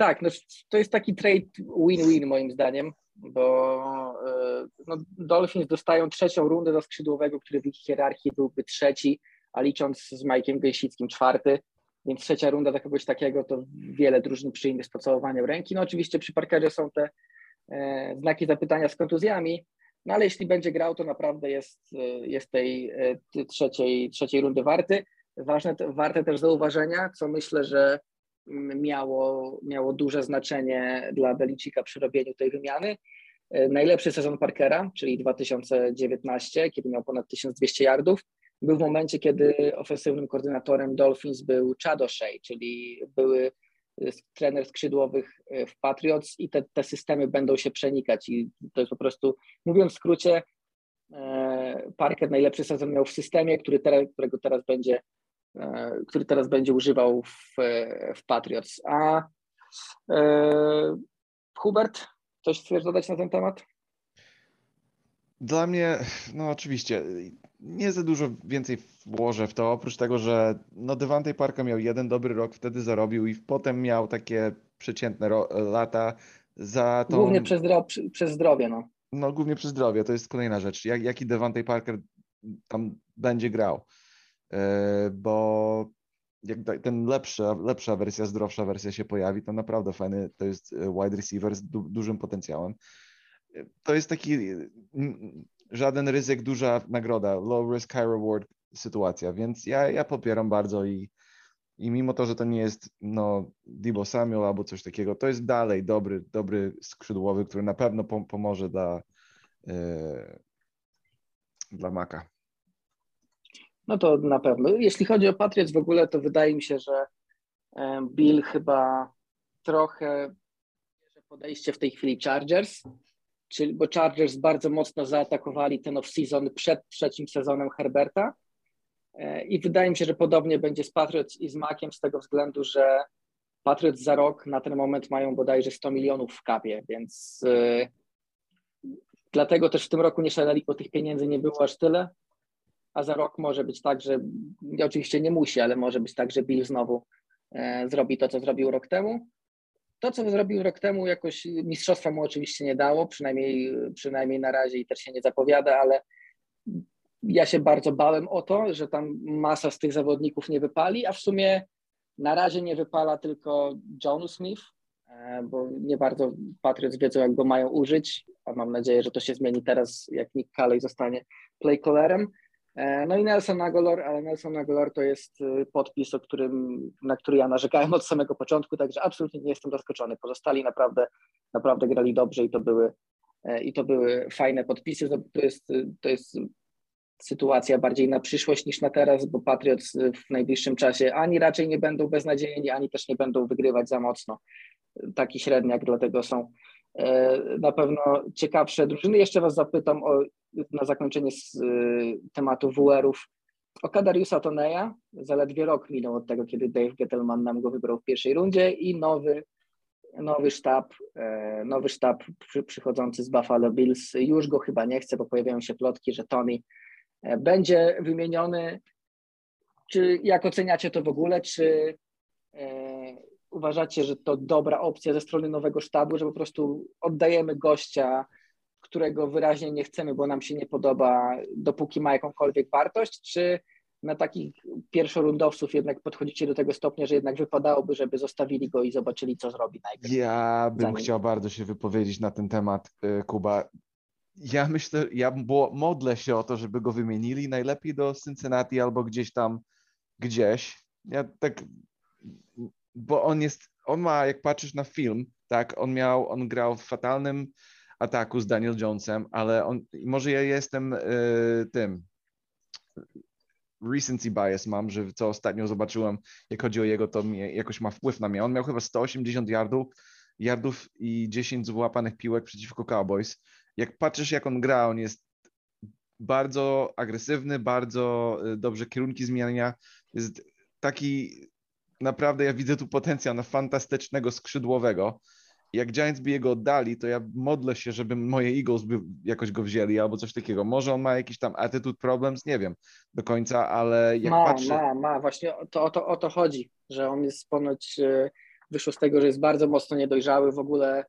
Tak, no, to jest taki trade win-win moim zdaniem, bo e, no, Dolphins dostają trzecią rundę za skrzydłowego, który w ich hierarchii byłby trzeci, a licząc z Mike'iem Gęsickim czwarty, więc trzecia runda dla kogoś takiego to wiele drużyn przyjmie z pocałowaniem ręki. No oczywiście przy Parkerze są te e, znaki zapytania z kontuzjami, no ale jeśli będzie grał, to naprawdę jest, e, jest tej e, trzeciej, trzeciej rundy warty. Ważne, warte też zauważenia, co myślę, że miało, miało duże znaczenie dla Belicika przy robieniu tej wymiany. E, najlepszy sezon Parkera, czyli 2019, kiedy miał ponad 1200 yardów, był w momencie, kiedy ofensywnym koordynatorem Dolphins był Chad O'Shea, czyli były y, trener skrzydłowych y, w Patriots i te, te systemy będą się przenikać i to jest po prostu, mówiąc w skrócie, e, Parker najlepszy sezon miał w systemie, który teraz, którego teraz będzie e, który teraz będzie używał w, w Patriots. A e, Hubert, coś chcesz dodać na ten temat? Dla mnie, no oczywiście, nie za dużo więcej włożę w to, oprócz tego, że no Devante Parker miał jeden dobry rok, wtedy zarobił i potem miał takie przeciętne lata za tą... Głównie przez, przez zdrowie, no. No głównie przez zdrowie, to jest kolejna rzecz. Jak, jaki Devante Parker tam będzie grał? Yy, bo jak ten lepsza, lepsza wersja, zdrowsza wersja się pojawi, to naprawdę fajny, to jest e, wide receiver z du dużym potencjałem. To jest taki żaden ryzyk, duża nagroda, low risk, high reward sytuacja, więc ja, ja popieram bardzo i, i mimo to, że to nie jest no, Debo Samuel albo coś takiego, to jest dalej dobry, dobry skrzydłowy, który na pewno pom pomoże dla, yy, dla Maka. No to na pewno. Jeśli chodzi o Patriots w ogóle, to wydaje mi się, że e, Bill chyba trochę podejście w tej chwili Chargers, czyli, bo Chargers bardzo mocno zaatakowali ten off-season przed trzecim sezonem Herberta e, i wydaje mi się, że podobnie będzie z Patriots i z Makiem z tego względu, że Patriots za rok na ten moment mają bodajże 100 milionów w kapie, więc yy, dlatego też w tym roku nie szaleli, bo tych pieniędzy nie było aż tyle, a za rok może być tak, że oczywiście nie musi, ale może być tak, że Bill znowu e, zrobi to, co zrobił rok temu. To, co zrobił rok temu, jakoś mistrzostwa mu oczywiście nie dało, przynajmniej, przynajmniej na razie i też się nie zapowiada, ale ja się bardzo bałem o to, że tam masa z tych zawodników nie wypali, a w sumie na razie nie wypala tylko John Smith, e, bo nie bardzo Patriots wiedzą, jak go mają użyć, a mam nadzieję, że to się zmieni teraz, jak Nick Calley zostanie playcallerem. E, no i Nelson Aguilar, ale Nelson Aguilar to jest y, podpis, o którym, na który ja narzekałem od samego początku, także absolutnie nie jestem zaskoczony. Pozostali naprawdę, naprawdę grali dobrze i to były, e, i to były fajne podpisy. To jest, to jest sytuacja bardziej na przyszłość niż na teraz, bo Patriots w najbliższym czasie ani raczej nie będą beznadziejni, ani też nie będą wygrywać za mocno. Taki średniak, dlatego są e, na pewno ciekawsze drużyny. Jeszcze Was zapytam o na zakończenie z y, tematu WR-ów o Kadariusa Toneja. Zaledwie rok minął od tego, kiedy Dave Gettleman nam go wybrał w pierwszej rundzie i nowy, nowy sztab, e, nowy sztab przy, przychodzący z Buffalo Bills już go chyba nie chce, bo pojawiają się plotki, że Tony e, będzie wymieniony. Czy jak oceniacie to w ogóle? Czy e, uważacie, że to dobra opcja ze strony nowego sztabu, że po prostu oddajemy gościa którego wyraźnie nie chcemy, bo nam się nie podoba, dopóki ma jakąkolwiek wartość, czy na takich pierwszorundowców jednak podchodzicie do tego stopnia, że jednak wypadałoby, żeby zostawili go i zobaczyli, co zrobi najpierw? Ja bym chciał bardzo się wypowiedzieć na ten temat, y, Kuba. Ja myślę, ja bo modlę się o to, żeby go wymienili najlepiej do Cincinnati albo gdzieś tam, gdzieś. Ja tak, bo on jest, on ma, jak patrzysz na film, tak, on miał, on grał w fatalnym ataku z Daniel Jonesem, ale on, może ja jestem y, tym recency bias mam, że co ostatnio zobaczyłem, jak chodzi o jego, to mnie, jakoś ma wpływ na mnie. On miał chyba 180 yardów, yardów i 10 złapanych piłek przeciwko Cowboys. Jak patrzysz, jak on gra, on jest bardzo agresywny, bardzo y, dobrze kierunki zmienia. Jest taki, naprawdę ja widzę tu potencjał na fantastycznego skrzydłowego. Jak Giants by jego oddali, to ja modlę się, żeby moje Eagles by jakoś go wzięli albo coś takiego. Może on ma jakiś tam attitude problems, nie wiem do końca, ale jak ma, patrzę... Ma, ma, właśnie to, o, to, o to chodzi, że on jest ponoć, e, wyszło z tego, że jest bardzo mocno niedojrzały, w ogóle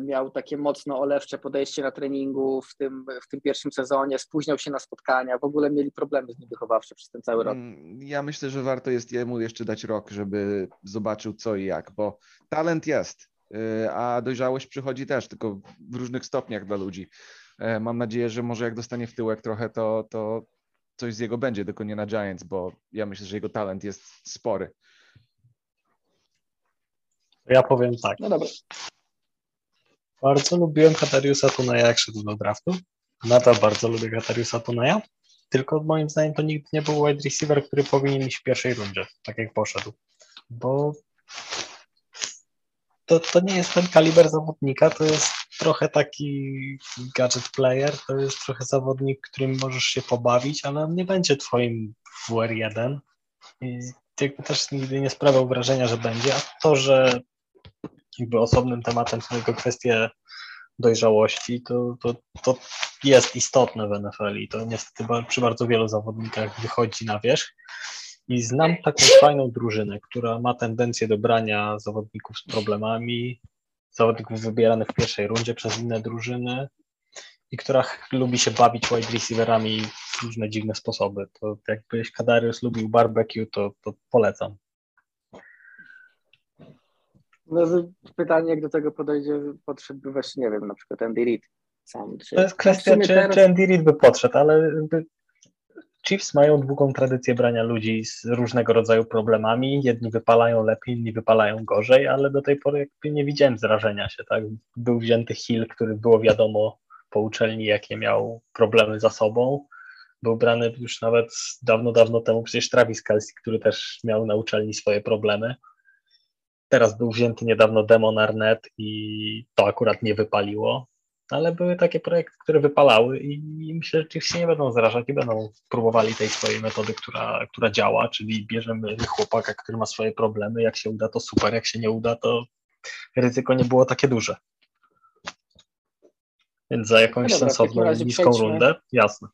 miał takie mocno olewcze podejście na treningu w tym, w tym pierwszym sezonie, spóźniał się na spotkania, w ogóle mieli problemy z nim wychowawcze przez ten cały rok. Mm, ja myślę, że warto jest jemu jeszcze dać rok, żeby zobaczył co i jak, bo talent jest, Y, a dojrzałość przychodzi też, tylko w różnych stopniach dla ludzi. E, mam nadzieję, że może jak dostanie w tyłek trochę, to, to coś z jego będzie, tylko nie na Giants, bo ja myślę, że jego talent jest spory. Ja powiem tak. No dobra. Bardzo lubiłem Katariusa Tuneja, jak szedł do draftu. Nadal bardzo lubię Katariusa Tuneja, tylko moim zdaniem to nigdy nie był wide receiver, który powinien iść w pierwszej rundzie, tak jak poszedł. Bo to, to nie jest ten kaliber zawodnika, to jest trochę taki gadget player, to jest trochę zawodnik, którym możesz się pobawić, ale on nie będzie twoim WR1. I też nigdy nie sprawiał wrażenia, że będzie, a to, że jakby osobnym tematem są jego kwestie dojrzałości, to, to, to jest istotne w NFL i to niestety przy bardzo wielu zawodnikach wychodzi na wierzch. I znam taką fajną drużynę, która ma tendencję do brania zawodników z problemami, zawodników wybieranych w pierwszej rundzie przez inne drużyny i która lubi się bawić wide receiverami w różne dziwne sposoby. To jakbyś Kadarius lubił barbecue, to, to polecam. No, pytanie, jak do tego podejdzie, podszedłby właśnie, nie wiem, na przykład Andy Reid sam. Czy, to jest kwestia, czy, teraz... czy Andy Reid by podszedł, ale Chiefs mają długą tradycję brania ludzi z różnego rodzaju problemami. Jedni wypalają lepiej, inni wypalają gorzej, ale do tej pory jakby nie widziałem zrażenia się. Tak? Był wzięty Hill, który było wiadomo po uczelni, jakie miał problemy za sobą. Był brany już nawet dawno, dawno temu przecież Travis Kelsey, który też miał na uczelni swoje problemy. Teraz był wzięty niedawno Demon Arnett i to akurat nie wypaliło ale były takie projekty, które wypalały i myślę, że się nie będą zrażać i będą próbowali tej swojej metody, która, która działa, czyli bierzemy chłopaka, który ma swoje problemy, jak się uda to super, jak się nie uda to ryzyko nie było takie duże. Więc za jakąś no dobra, sensowną, niską przejdźmy. rundę, jasne.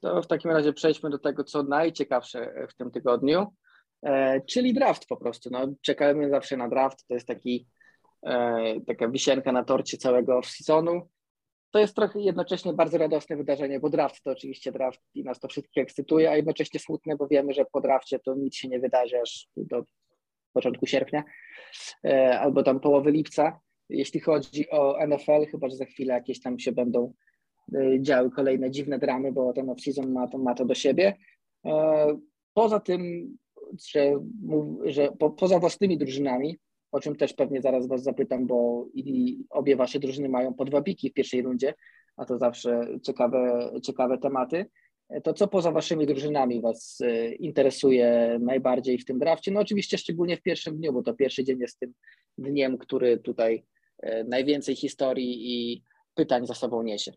To w takim razie przejdźmy do tego, co najciekawsze w tym tygodniu, czyli draft po prostu. No, czekamy zawsze na draft, to jest taki E, taka wisienka na torcie całego off-seasonu. To jest trochę jednocześnie bardzo radosne wydarzenie, bo draft to oczywiście draft i nas to wszystkich ekscytuje, a jednocześnie smutne, bo wiemy, że po drafcie to nic się nie wydarzy aż do początku sierpnia e, albo tam połowy lipca. Jeśli chodzi o NFL, chyba że za chwilę jakieś tam się będą e, działy kolejne dziwne dramy, bo ten off-season ma to, ma to do siebie. Poza tym, że, że po, poza własnymi drużynami, o czym też pewnie zaraz Was zapytam, bo i obie Wasze drużyny mają po dwa piki w pierwszej rundzie, a to zawsze ciekawe, ciekawe tematy. To co poza Waszymi drużynami Was e, interesuje najbardziej w tym drafcie? No oczywiście szczególnie w pierwszym dniu, bo to pierwszy dzień jest tym dniem, który tutaj e, najwięcej historii i pytań za sobą niesie.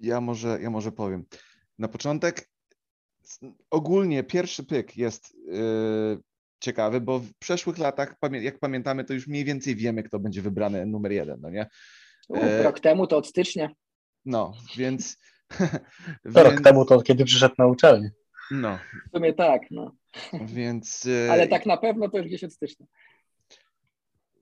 Ja może, ja może powiem. Na początek ogólnie pierwszy pyk jest yy, ciekawy, bo w przeszłych latach, jak pamiętamy, to już mniej więcej wiemy, kto będzie wybrany numer jeden, no nie? U, e, rok temu to od stycznia. No, więc... więc... Rok temu to kiedy przyszedł na uczelnię. No. W sumie tak, no. Więc... Ale tak na pewno to już gdzieś od stycznia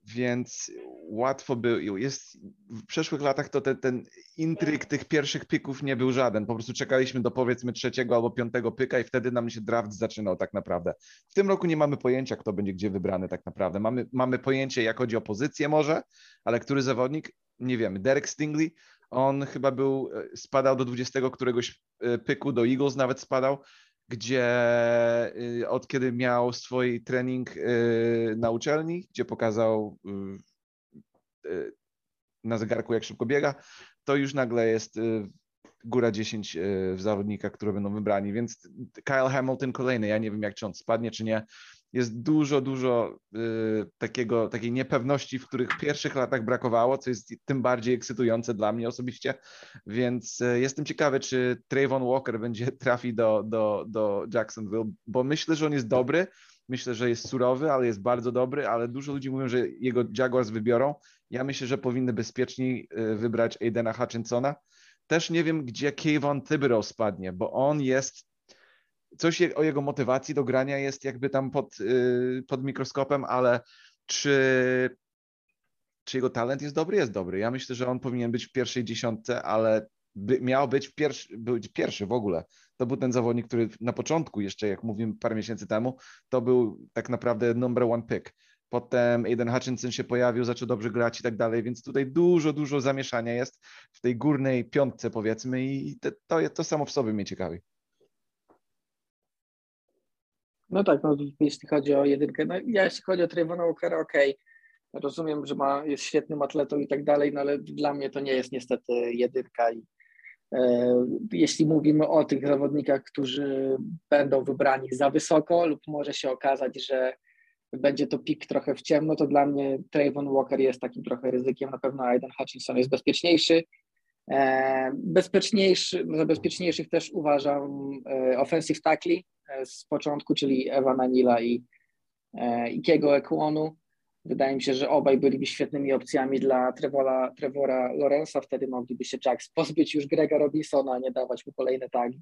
więc łatwo był. Jest, w przeszłych latach to ten, ten intryg tych pierwszych pików nie był żaden. Po prostu czekaliśmy do powiedzmy trzeciego albo piątego pyka i wtedy nam się draft zaczynał tak naprawdę. W tym roku nie mamy pojęcia, kto będzie gdzie wybrany tak naprawdę. Mamy, mamy pojęcie, jak chodzi o pozycję może, ale który zawodnik? Nie wiemy. Derek Stingley, on chyba był, e, spadał do 20 któregoś e, pyku, do Eagles nawet spadał gdzie y, od kiedy miał swój trening y, na uczelni, gdzie pokazał y, na zegarku, jak szybko biega, to już nagle jest góra 10 w zawodnikach, które będą wybrani, więc Kyle Hamilton kolejny, ja nie wiem jak czy on spadnie, czy nie, jest dużo, dużo y, takiego, takiej niepewności, w których w pierwszych latach brakowało, co jest tym bardziej ekscytujące dla mnie osobiście, więc y, jestem ciekawy, czy Trayvon Walker będzie trafi do, do, do Jacksonville, bo myślę, że on jest dobry, myślę, że jest surowy, ale jest bardzo dobry, ale dużo ludzi mówią, że jego Jaguars wybiorą. Ja myślę, że powinny bezpieczniej y, wybrać Aidena Hutchinsona. Też nie wiem, gdzie Kayvon Thibodeau spadnie, bo on jest coś o jego motywacji do grania jest jakby tam pod, y, pod mikroskopem, ale czy, czy jego talent jest dobry? Jest dobry. Ja myślę, że on powinien być w pierwszej dziesiątce, ale by, miał być pierwszy, być pierwszy w ogóle. To był ten zawodnik, który na początku, jeszcze jak mówiłem parę miesięcy temu, to był tak naprawdę number one pick. Potem Aiden Hutchinson się pojawił, zaczął dobrze grać i tak dalej, więc tutaj dużo, dużo zamieszania jest w tej górnej piątce powiedzmy i to, to, to samo w sobie mnie ciekawi. No tak, no, jeśli chodzi o jedynkę, no ja jeśli chodzi o Trayvona Walkera, okej, okay. rozumiem, że ma, jest świetnym atletą i tak dalej, no ale dla mnie to nie jest niestety jedynka i e, jeśli mówimy o tych zawodnikach, którzy będą wybrani za wysoko lub może się okazać, że będzie to pik trochę w ciemno, to dla mnie Trayvon Walker jest takim trochę ryzykiem, na pewno Aiden Hutchinson jest bezpieczniejszy, E, bezpieczniejszy, za bezpieczniejszych też uważam e, offensive tackli e, z początku, czyli Ewa Nanila i Ikiego Ekwonu. Wydaje mi się, że obaj byliby świetnymi opcjami dla Trevora, Trevora Lorenza. Wtedy mogliby się Jacks pozbyć już Grega Robinsona, nie dawać mu kolejne tagi,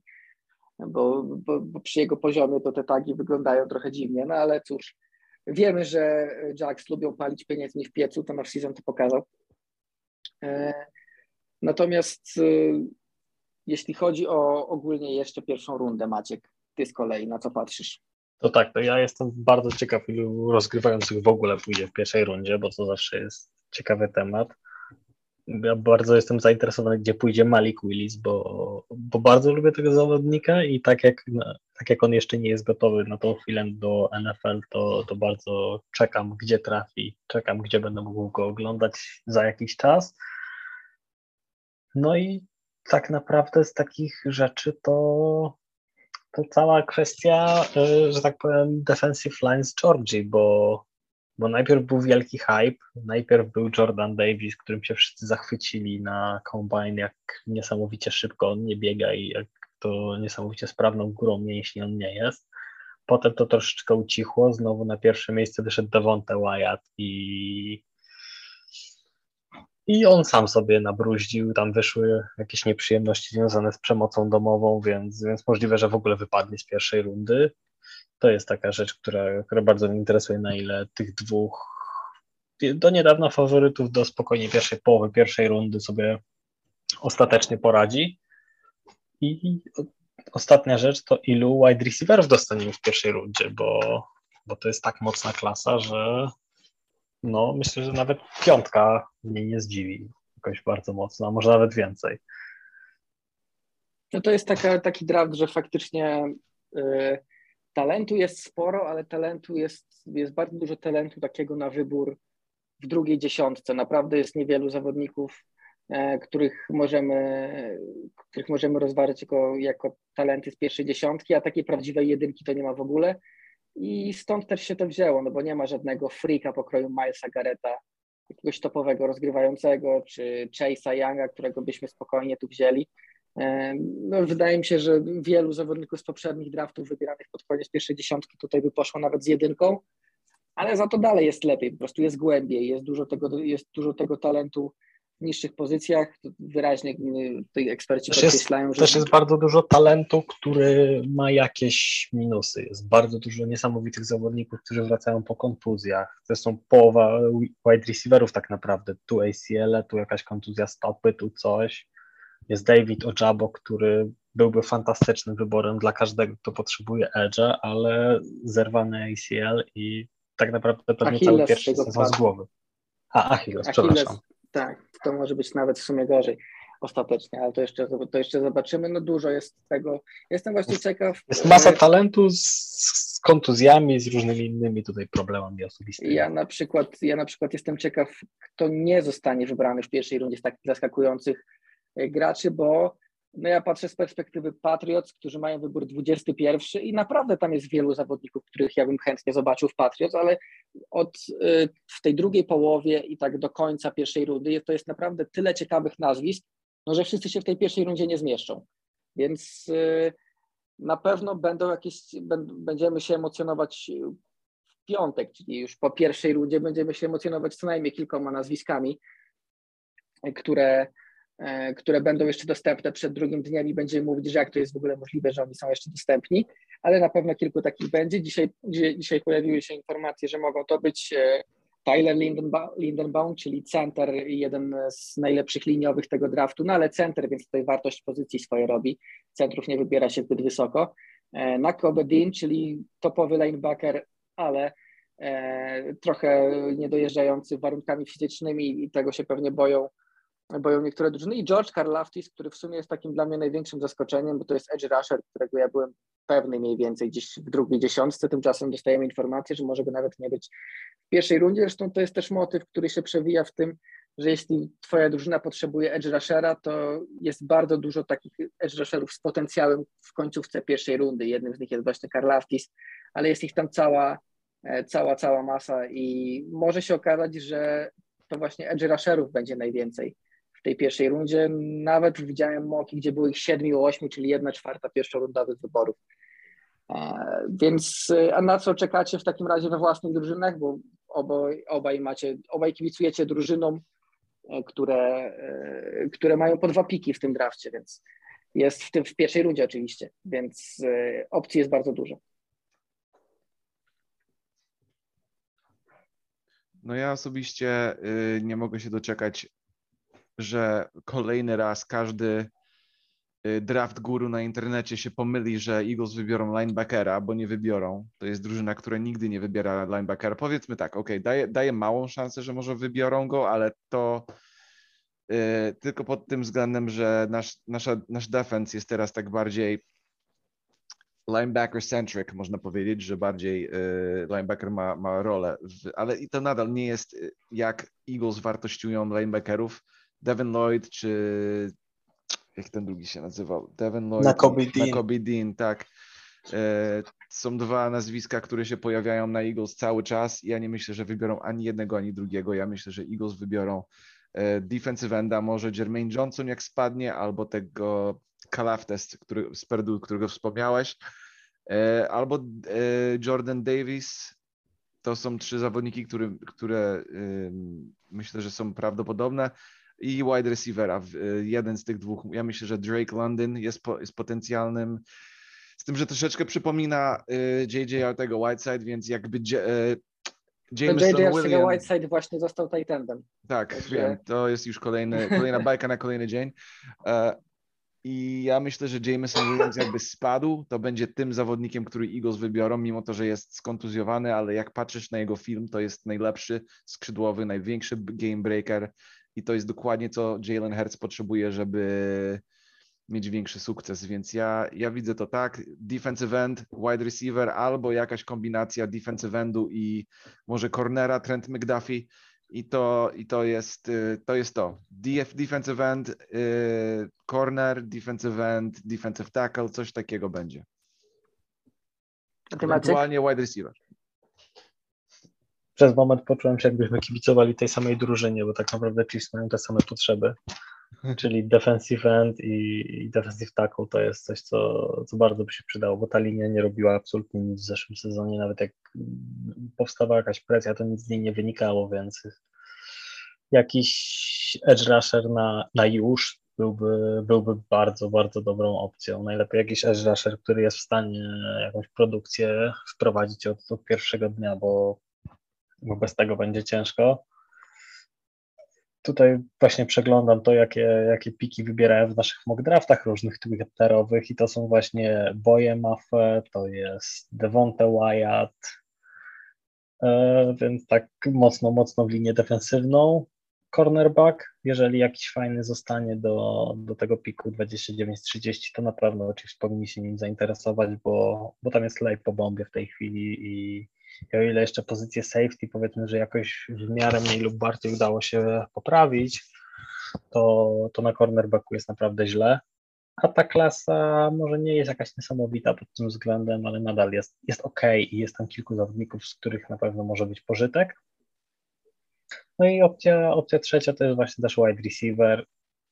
bo, bo, bo, przy jego poziomie to te tagi wyglądają trochę dziwnie, no ale cóż, wiemy, że Jacks lubią palić pieniędzmi w piecu, to nasz season to pokazał. Natomiast y, jeśli chodzi o ogólnie jeszcze pierwszą rundę, Maciek, ty z kolei na co patrzysz? To tak, to ja jestem bardzo ciekaw, ilu rozgrywających w ogóle pójdzie w pierwszej rundzie, bo to zawsze jest ciekawy temat. Ja bardzo jestem zainteresowany, gdzie pójdzie Malik Willis, bo, bo bardzo lubię tego zawodnika i tak jak, tak jak on jeszcze nie jest gotowy na tą chwilę do NFL, to, to bardzo czekam, gdzie trafi, czekam, gdzie będę mógł go oglądać za jakiś czas. No i tak naprawdę z takich rzeczy to, to cała kwestia, y, że tak powiem, defensive lines Georgii, bo, bo najpierw był wielki hype, najpierw był Jordan Davis, którym się wszyscy zachwycili na combine, jak niesamowicie szybko on nie biega i jak to niesamowicie sprawną górą mięśni on nie jest. Potem to troszeczkę ucichło, znowu na pierwsze miejsce wyszedł Devonta Wyatt i i on sam sobie nabruździł, tam wyszły jakieś nieprzyjemności związane z przemocą domową, więc, więc możliwe, że w ogóle wypadnie z pierwszej rundy. To jest taka rzecz, która, która bardzo mnie interesuje, na ile tych dwóch do niedawna faworytów do spokojnie pierwszej połowy pierwszej rundy sobie ostatecznie poradzi. I ostatnia rzecz to ilu wide receiverów dostaniemy w pierwszej rundzie, bo, bo to jest tak mocna klasa, że, no myślę, że nawet piątka mnie nie zdziwi jakoś bardzo mocno, a może nawet więcej. No to jest taka, taki draft, że faktycznie y, talentu jest sporo, ale talentu jest, jest bardzo dużo talentu takiego na wybór w drugiej dziesiątce. Naprawdę jest niewielu zawodników, y, których możemy, których możemy rozważyć jako, jako talenty z pierwszej dziesiątki, a takiej prawdziwej jedynki to nie ma w ogóle. I stąd też się to wzięło, no bo nie ma żadnego freaka pokroju Milesa Gareta, jakiegoś topowego rozgrywającego, czy Chase'a Younga, którego byśmy spokojnie tu wzięli. No, wydaje mi się, że wielu zawodników z poprzednich draftów wybieranych pod koniec pierwszej dziesiątki tutaj by poszło nawet z jedynką, ale za to dalej jest lepiej, po prostu jest głębiej, jest dużo tego, jest dużo tego talentu niższych pozycjach. Wyraźnie tutaj eksperci też podkreślają, jest, że. Też jest bardzo dużo talentu, który ma jakieś minusy. Jest bardzo dużo niesamowitych zawodników, którzy wracają po kontuzjach. Zresztą połowa wide receiverów tak naprawdę. Tu ACL, tu jakaś kontuzja stopy, tu coś. Jest David Ojabo, który byłby fantastycznym wyborem dla każdego, kto potrzebuje edge'a, ale zerwany ACL i tak naprawdę pewnie Achilles cały pierwszy sezon z głowy. A, Achilles, Achilles, przepraszam. Tak, to może być nawet w sumie gorzej ostatecznie, ale to jeszcze, to jeszcze zobaczymy. No dużo jest tego. Jestem właśnie ciekaw. Jest masa e, talentu z, z kontuzjami, z różnymi innymi tutaj problemami osobistymi. Ja na przykład, ja na przykład jestem ciekaw, kto nie zostanie wybrany w pierwszej rundzie z takich zaskakujących e, graczy, bo no ja patrzę z perspektywy Patriots, którzy mają wybór 21 i naprawdę tam jest wielu zawodników, których ja bym chętnie zobaczył w Patriots, ale od y, w tej drugiej połowie i tak do końca pierwszej rundy to jest naprawdę tyle ciekawych nazwisk, no, że wszyscy się w tej pierwszej rundzie nie zmieszczą. Więc y, na pewno będą jakieś, będziemy się emocjonować w piątek, czyli już po pierwszej rundzie będziemy się emocjonować co najmniej kilkoma nazwiskami, które które będą jeszcze dostępne przed drugim dniem i będziemy mówić, że jak to jest w ogóle możliwe, że oni są jeszcze dostępni, ale na pewno kilku takich będzie. Dzisiaj, dzisiaj pojawiły się informacje, że mogą to być e, Tyler Lindenbaum, czyli center, jeden z najlepszych liniowych tego draftu, no ale center, więc tutaj wartość pozycji swoje robi. Centrów nie wybiera się zbyt wysoko. E, Nakobe Dean, czyli topowy linebacker, ale trochę niedojeżdżający warunkami fizycznymi i tego się pewnie boją boją niektóre drużyny. I George Karlaftis, który w sumie jest takim dla mnie największym zaskoczeniem, bo to jest edge rusher, którego ja byłem pewny mniej więcej gdzieś w drugiej dziesiątce, tymczasem dostajemy informację, że może go nawet nie być w pierwszej rundzie, zresztą to jest też motyw, który się przewija w tym, że jeśli twoja drużyna potrzebuje edge rushera, to jest bardzo dużo takich edge rusherów z potencjałem w końcówce pierwszej rundy, jednym z nich jest właśnie Karlaftis, ale jest ich tam cała, e, cała, cała masa i może się okazać, że to właśnie edge rusherów będzie najwięcej w tej pierwszej rundzie. Nawet widziałem moki, gdzie było ich 7 8, czyli jedna czwarta pierwszorundowych wyborów. E, więc a na co czekacie w takim razie we własnych drużynach, bo obaj, obaj macie, obaj kibicujecie drużynom, które, które mają po dwa piki w tym drafcie, więc jest w tym w pierwszej rundzie oczywiście, więc opcji jest bardzo dużo. No ja osobiście y, nie mogę się doczekać, że kolejny raz każdy y, draft guru na internecie się pomyli, że Eagles wybiorą linebackera, bo nie wybiorą. To jest drużyna, która nigdy nie wybiera linebackera. Powiedzmy tak, ok, daje, daje małą szansę, że może wybiorą go, ale to y, tylko pod tym względem, że nasz, nasza, nasz defense jest teraz tak bardziej linebacker-centric, można powiedzieć, że bardziej y, linebacker ma, ma rolę, w, ale i to nadal nie jest y, jak Eagles wartościują linebackerów. Devin Lloyd czy jak ten drugi się nazywał? Devin Lloyd. Na Kobe Dean. Na Kobe Dean, tak. Y, są dwa nazwiska, które się pojawiają na Eagles cały czas. Ja nie myślę, że wybiorą ani jednego, ani drugiego. Ja myślę, że Eagles wybiorą defensive enda, może Jermaine Johnson jak spadnie, albo tego Kalaftes, który, z którego wspomniałeś, e, albo e, Jordan Davis. To są trzy zawodniki, które, które myślę, że są prawdopodobne. I wide receivera, e, jeden z tych dwóch. Ja myślę, że Drake London jest, po, jest potencjalnym. Z tym, że troszeczkę przypomina JJ tego Whiteside, więc jakby Jameson JJ Williams. Whiteside właśnie został Titanem. Tak, Także... wiem. To jest już kolejny, kolejna bajka na kolejny dzień. I ja myślę, że Jameson Williams jakby spadł, to będzie tym zawodnikiem, który Eagles wybiorą, mimo to, że jest skontuzjowany, ale jak patrzysz na jego film, to jest najlepszy skrzydłowy, największy game breaker i to jest dokładnie co Jalen Hurts potrzebuje, żeby mieć większy sukces, więc ja, ja widzę to tak, defensive end, wide receiver albo jakaś kombinacja defensive endu i może cornera Trent McDuffie, i to, i to jest y, to. Jest to. DF, defensive end, y, corner, defensive end, defensive tackle, coś takiego będzie. Ewentualnie wide receiver. Przez moment poczułem się, jakbyśmy kibicowali tej samej drużynie, bo tak naprawdę Chiefs mają te same potrzeby. Czyli defensive end i, i defensive tackle to jest coś, co, co bardzo by się przydało, bo ta linia nie robiła absolutnie nic w zeszłym sezonie, nawet jak powstawała jakaś presja, to nic z niej nie wynikało, więc jakiś edge rusher na, na już byłby, byłby bardzo, bardzo dobrą opcją. Najlepiej jakiś edge rusher, który jest w stanie jakąś produkcję wprowadzić od, od pierwszego dnia, bo, bo bez tego będzie ciężko tutaj właśnie przeglądam to, jakie, jakie piki wybierałem w naszych mock draftach różnych twitterowych i to są właśnie Boje Maffe, to jest Devonte Wyatt, e, więc tak mocno, mocno w linię defensywną. Cornerback, jeżeli jakiś fajny zostanie do, do tego piku 29-30, to na pewno oczywiście powinni się nim zainteresować, bo, bo tam jest lej po bombie w tej chwili i i o ile jeszcze pozycję safety powiedzmy, że jakoś w miarę mniej lub bardziej udało się poprawić, to, to na cornerbacku jest naprawdę źle. A ta klasa może nie jest jakaś niesamowita pod tym względem, ale nadal jest, jest ok i jest tam kilku zawodników, z których na pewno może być pożytek. No i opcja, opcja trzecia to jest właśnie też wide receiver.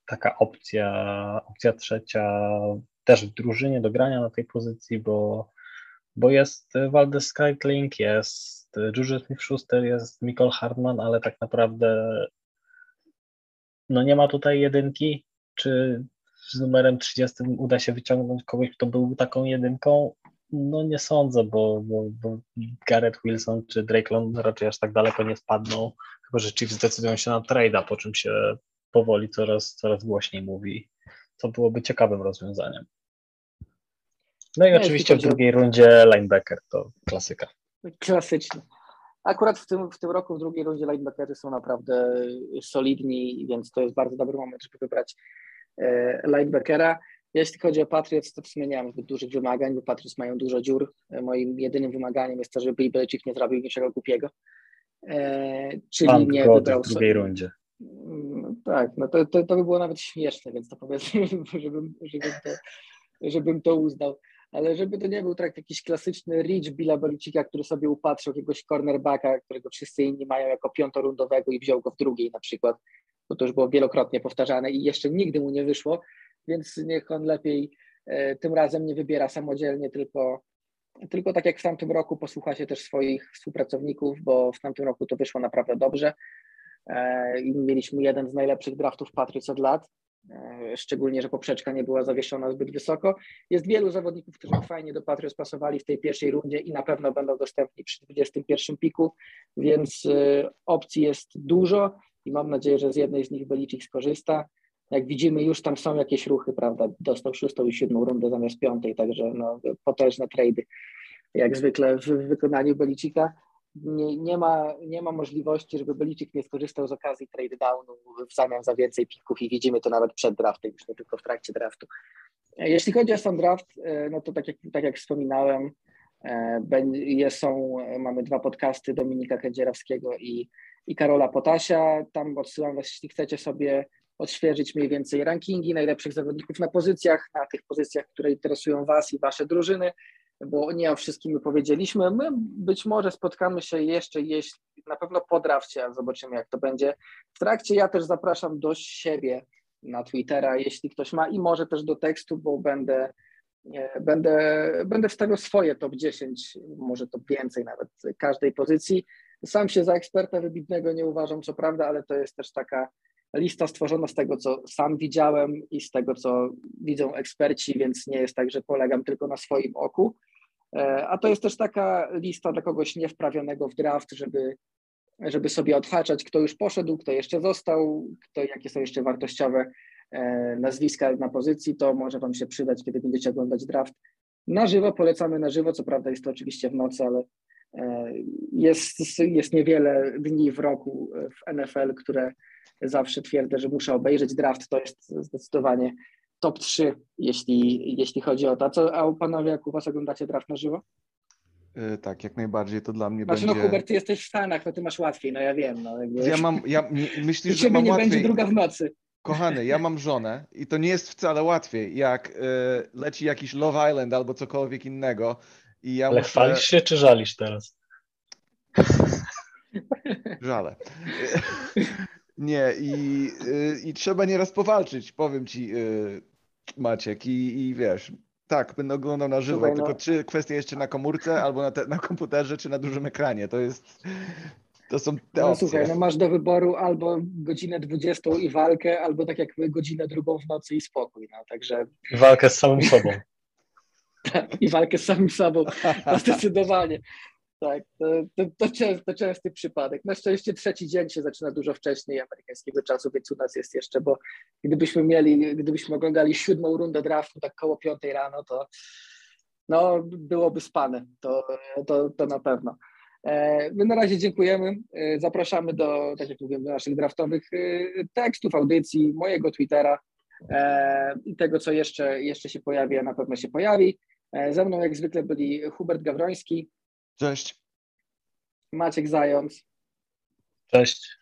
Taka opcja, opcja trzecia też w drużynie do grania na tej pozycji, bo bo jest Waldes Skytling, jest Juju Smith-Schuster, jest Michael Hartman, ale tak naprawdę no nie ma tutaj jedynki, czy z numerem 30 uda się wyciągnąć kogoś, kto był taką jedynką? No nie sądzę, bo, bo, bo Garrett Wilson czy Drake London raczej aż tak daleko nie spadną, chyba że Chiefs zdecydują się na trade'a, po czym się powoli coraz, coraz głośniej mówi, co byłoby ciekawym rozwiązaniem. No i no oczywiście w drugiej rundzie linebacker, to klasyka. Klasyczny. Akurat w tym, w tym roku w drugiej rundzie linebackery są naprawdę solidni, więc to jest bardzo dobry moment, żeby wybrać e, linebackera. Jeśli chodzi o Patriots, to w sumie nie mam zbyt dużych wymagań, bo Patriots mają dużo dziur. E, moim jedynym wymaganiem jest to, żeby Belichick nie zrobił niczego głupiego. E, czyli Pan nie wybrał w drugiej sobie... rundzie. No, tak, no to, to, to by było nawet śmieszne, więc to powiedzmy, żebym, żebym, to, żebym to uznał ale żeby to nie był tak jakiś klasyczny reach Billa Belicika, który sobie upatrzył jakiegoś cornerbacka, którego wszyscy inni mają jako piątorundowego i wziął go w drugiej na przykład, bo to już było wielokrotnie powtarzane i jeszcze nigdy mu nie wyszło, więc niech on lepiej e, tym razem nie wybiera samodzielnie, tylko, tylko tak jak w tamtym roku posłucha się też swoich współpracowników, bo w tamtym roku to wyszło naprawdę dobrze. E, I mieliśmy jeden z najlepszych draftów Patriots od lat, szczególnie, że poprzeczka nie była zawieszona zbyt wysoko. Jest wielu zawodników, którzy fajnie do Patriots pasowali w tej pierwszej rundzie i na pewno będą dostępni przy 21 piku, więc opcji jest dużo i mam nadzieję, że z jednej z nich Belicik skorzysta. Jak widzimy, już tam są jakieś ruchy, prawda? Dostał szóstą i siódmą rundę zamiast piątej, także no, potężne trady, jak zwykle w wykonaniu Belicika. Nie, nie, ma, nie ma możliwości, żeby Belicik nie skorzystał z okazji trade downu w zamian za więcej pików i widzimy to nawet przed draftem, już nie tylko w trakcie draftu. Jeśli chodzi o sam draft, e, no to tak jak, tak jak wspominałem, e, są, mamy dwa podcasty Dominika Kędzierawskiego i i Karola Potasia. Tam odsyłam Was, jeśli chcecie sobie odświeżyć mniej więcej rankingi najlepszych zawodników na pozycjach, na tych pozycjach, które interesują Was i Wasze drużyny, bo nie o wszystkim my powiedzieliśmy. My być może spotkamy się jeszcze, jeśli na pewno po drafcie, zobaczymy jak to będzie. W trakcie ja też zapraszam do siebie na Twittera, jeśli ktoś ma i może też do tekstu, bo będę Będę, będę wstawiał swoje top 10, może top więcej nawet każdej pozycji. Sam się za eksperta wybitnego nie uważam, co prawda, ale to jest też taka lista stworzona z tego, co sam widziałem i z tego, co widzą eksperci, więc nie jest tak, że polegam tylko na swoim oku. E, a to jest też taka lista dla kogoś niewprawionego w draft, żeby, żeby sobie odhaczać, kto już poszedł, kto jeszcze został, kto, jakie są jeszcze wartościowe e, nazwiska na pozycji, to może Wam się przydać, kiedy będziecie oglądać draft. Na żywo polecamy na żywo, co prawda jest to oczywiście w nocy, ale E, jest, jest niewiele dni w roku w NFL, które zawsze twierdzę, że muszę obejrzeć. Draft to jest zdecydowanie top 3, jeśli, jeśli chodzi o to. Co, a panowie, jak u was oglądacie draft na żywo? Yy, tak, jak najbardziej to dla mnie znaczy, będzie... no Hubert, ty jesteś w Stanach, no ty masz łatwiej, no ja wiem. No, jakby... Ja mam, ja myślisz, że mam nie łatwiej... będzie druga w nocy. Kochany, ja mam żonę i to nie jest wcale łatwiej, jak y, leci jakiś Love Island albo cokolwiek innego i ja Ale muszę... chwalisz się czy żalisz teraz? Żale. Nie, i, y, i trzeba nieraz powalczyć, powiem ci, y, Maciek, i, i wiesz, tak, będę oglądał na żywo, Słuchaj, tylko no. czy kwestia jeszcze na komórce, albo na, te, na komputerze, czy na dużym ekranie, to jest, to są te no. Słuchaj, no masz do wyboru albo godzinę 20 i walkę, albo tak jak my, godzinę drugą w nocy i spokój, no, także... Walkę z samym sobą. tak, i walkę z samym sobą, zdecydowanie. Tak, to, to, to, częsty, to częsty przypadek. Na szczęście trzeci dzień się zaczyna dużo wcześniej amerykańskiego czasu, więc u nas jest jeszcze, bo gdybyśmy mieli, gdybyśmy oglądali siódmą rundę draftu tak koło piątej rano, to no, byłoby spane, to, to, to na pewno. E, my na razie dziękujemy. E, zapraszamy do, tak jak mówiłem, do naszych draftowych e, tekstów, audycji, mojego Twittera i tego, co jeszcze, jeszcze się pojawi, a na pewno się pojawi. Ze mną jak zwykle byli Hubert Gawroński. Cześć. Maciek Zając. Cześć.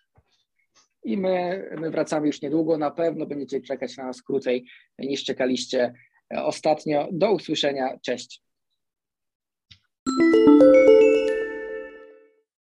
I my, my wracamy już niedługo. Na pewno będziecie czekać na nas krócej niż czekaliście ostatnio. Do usłyszenia. Cześć.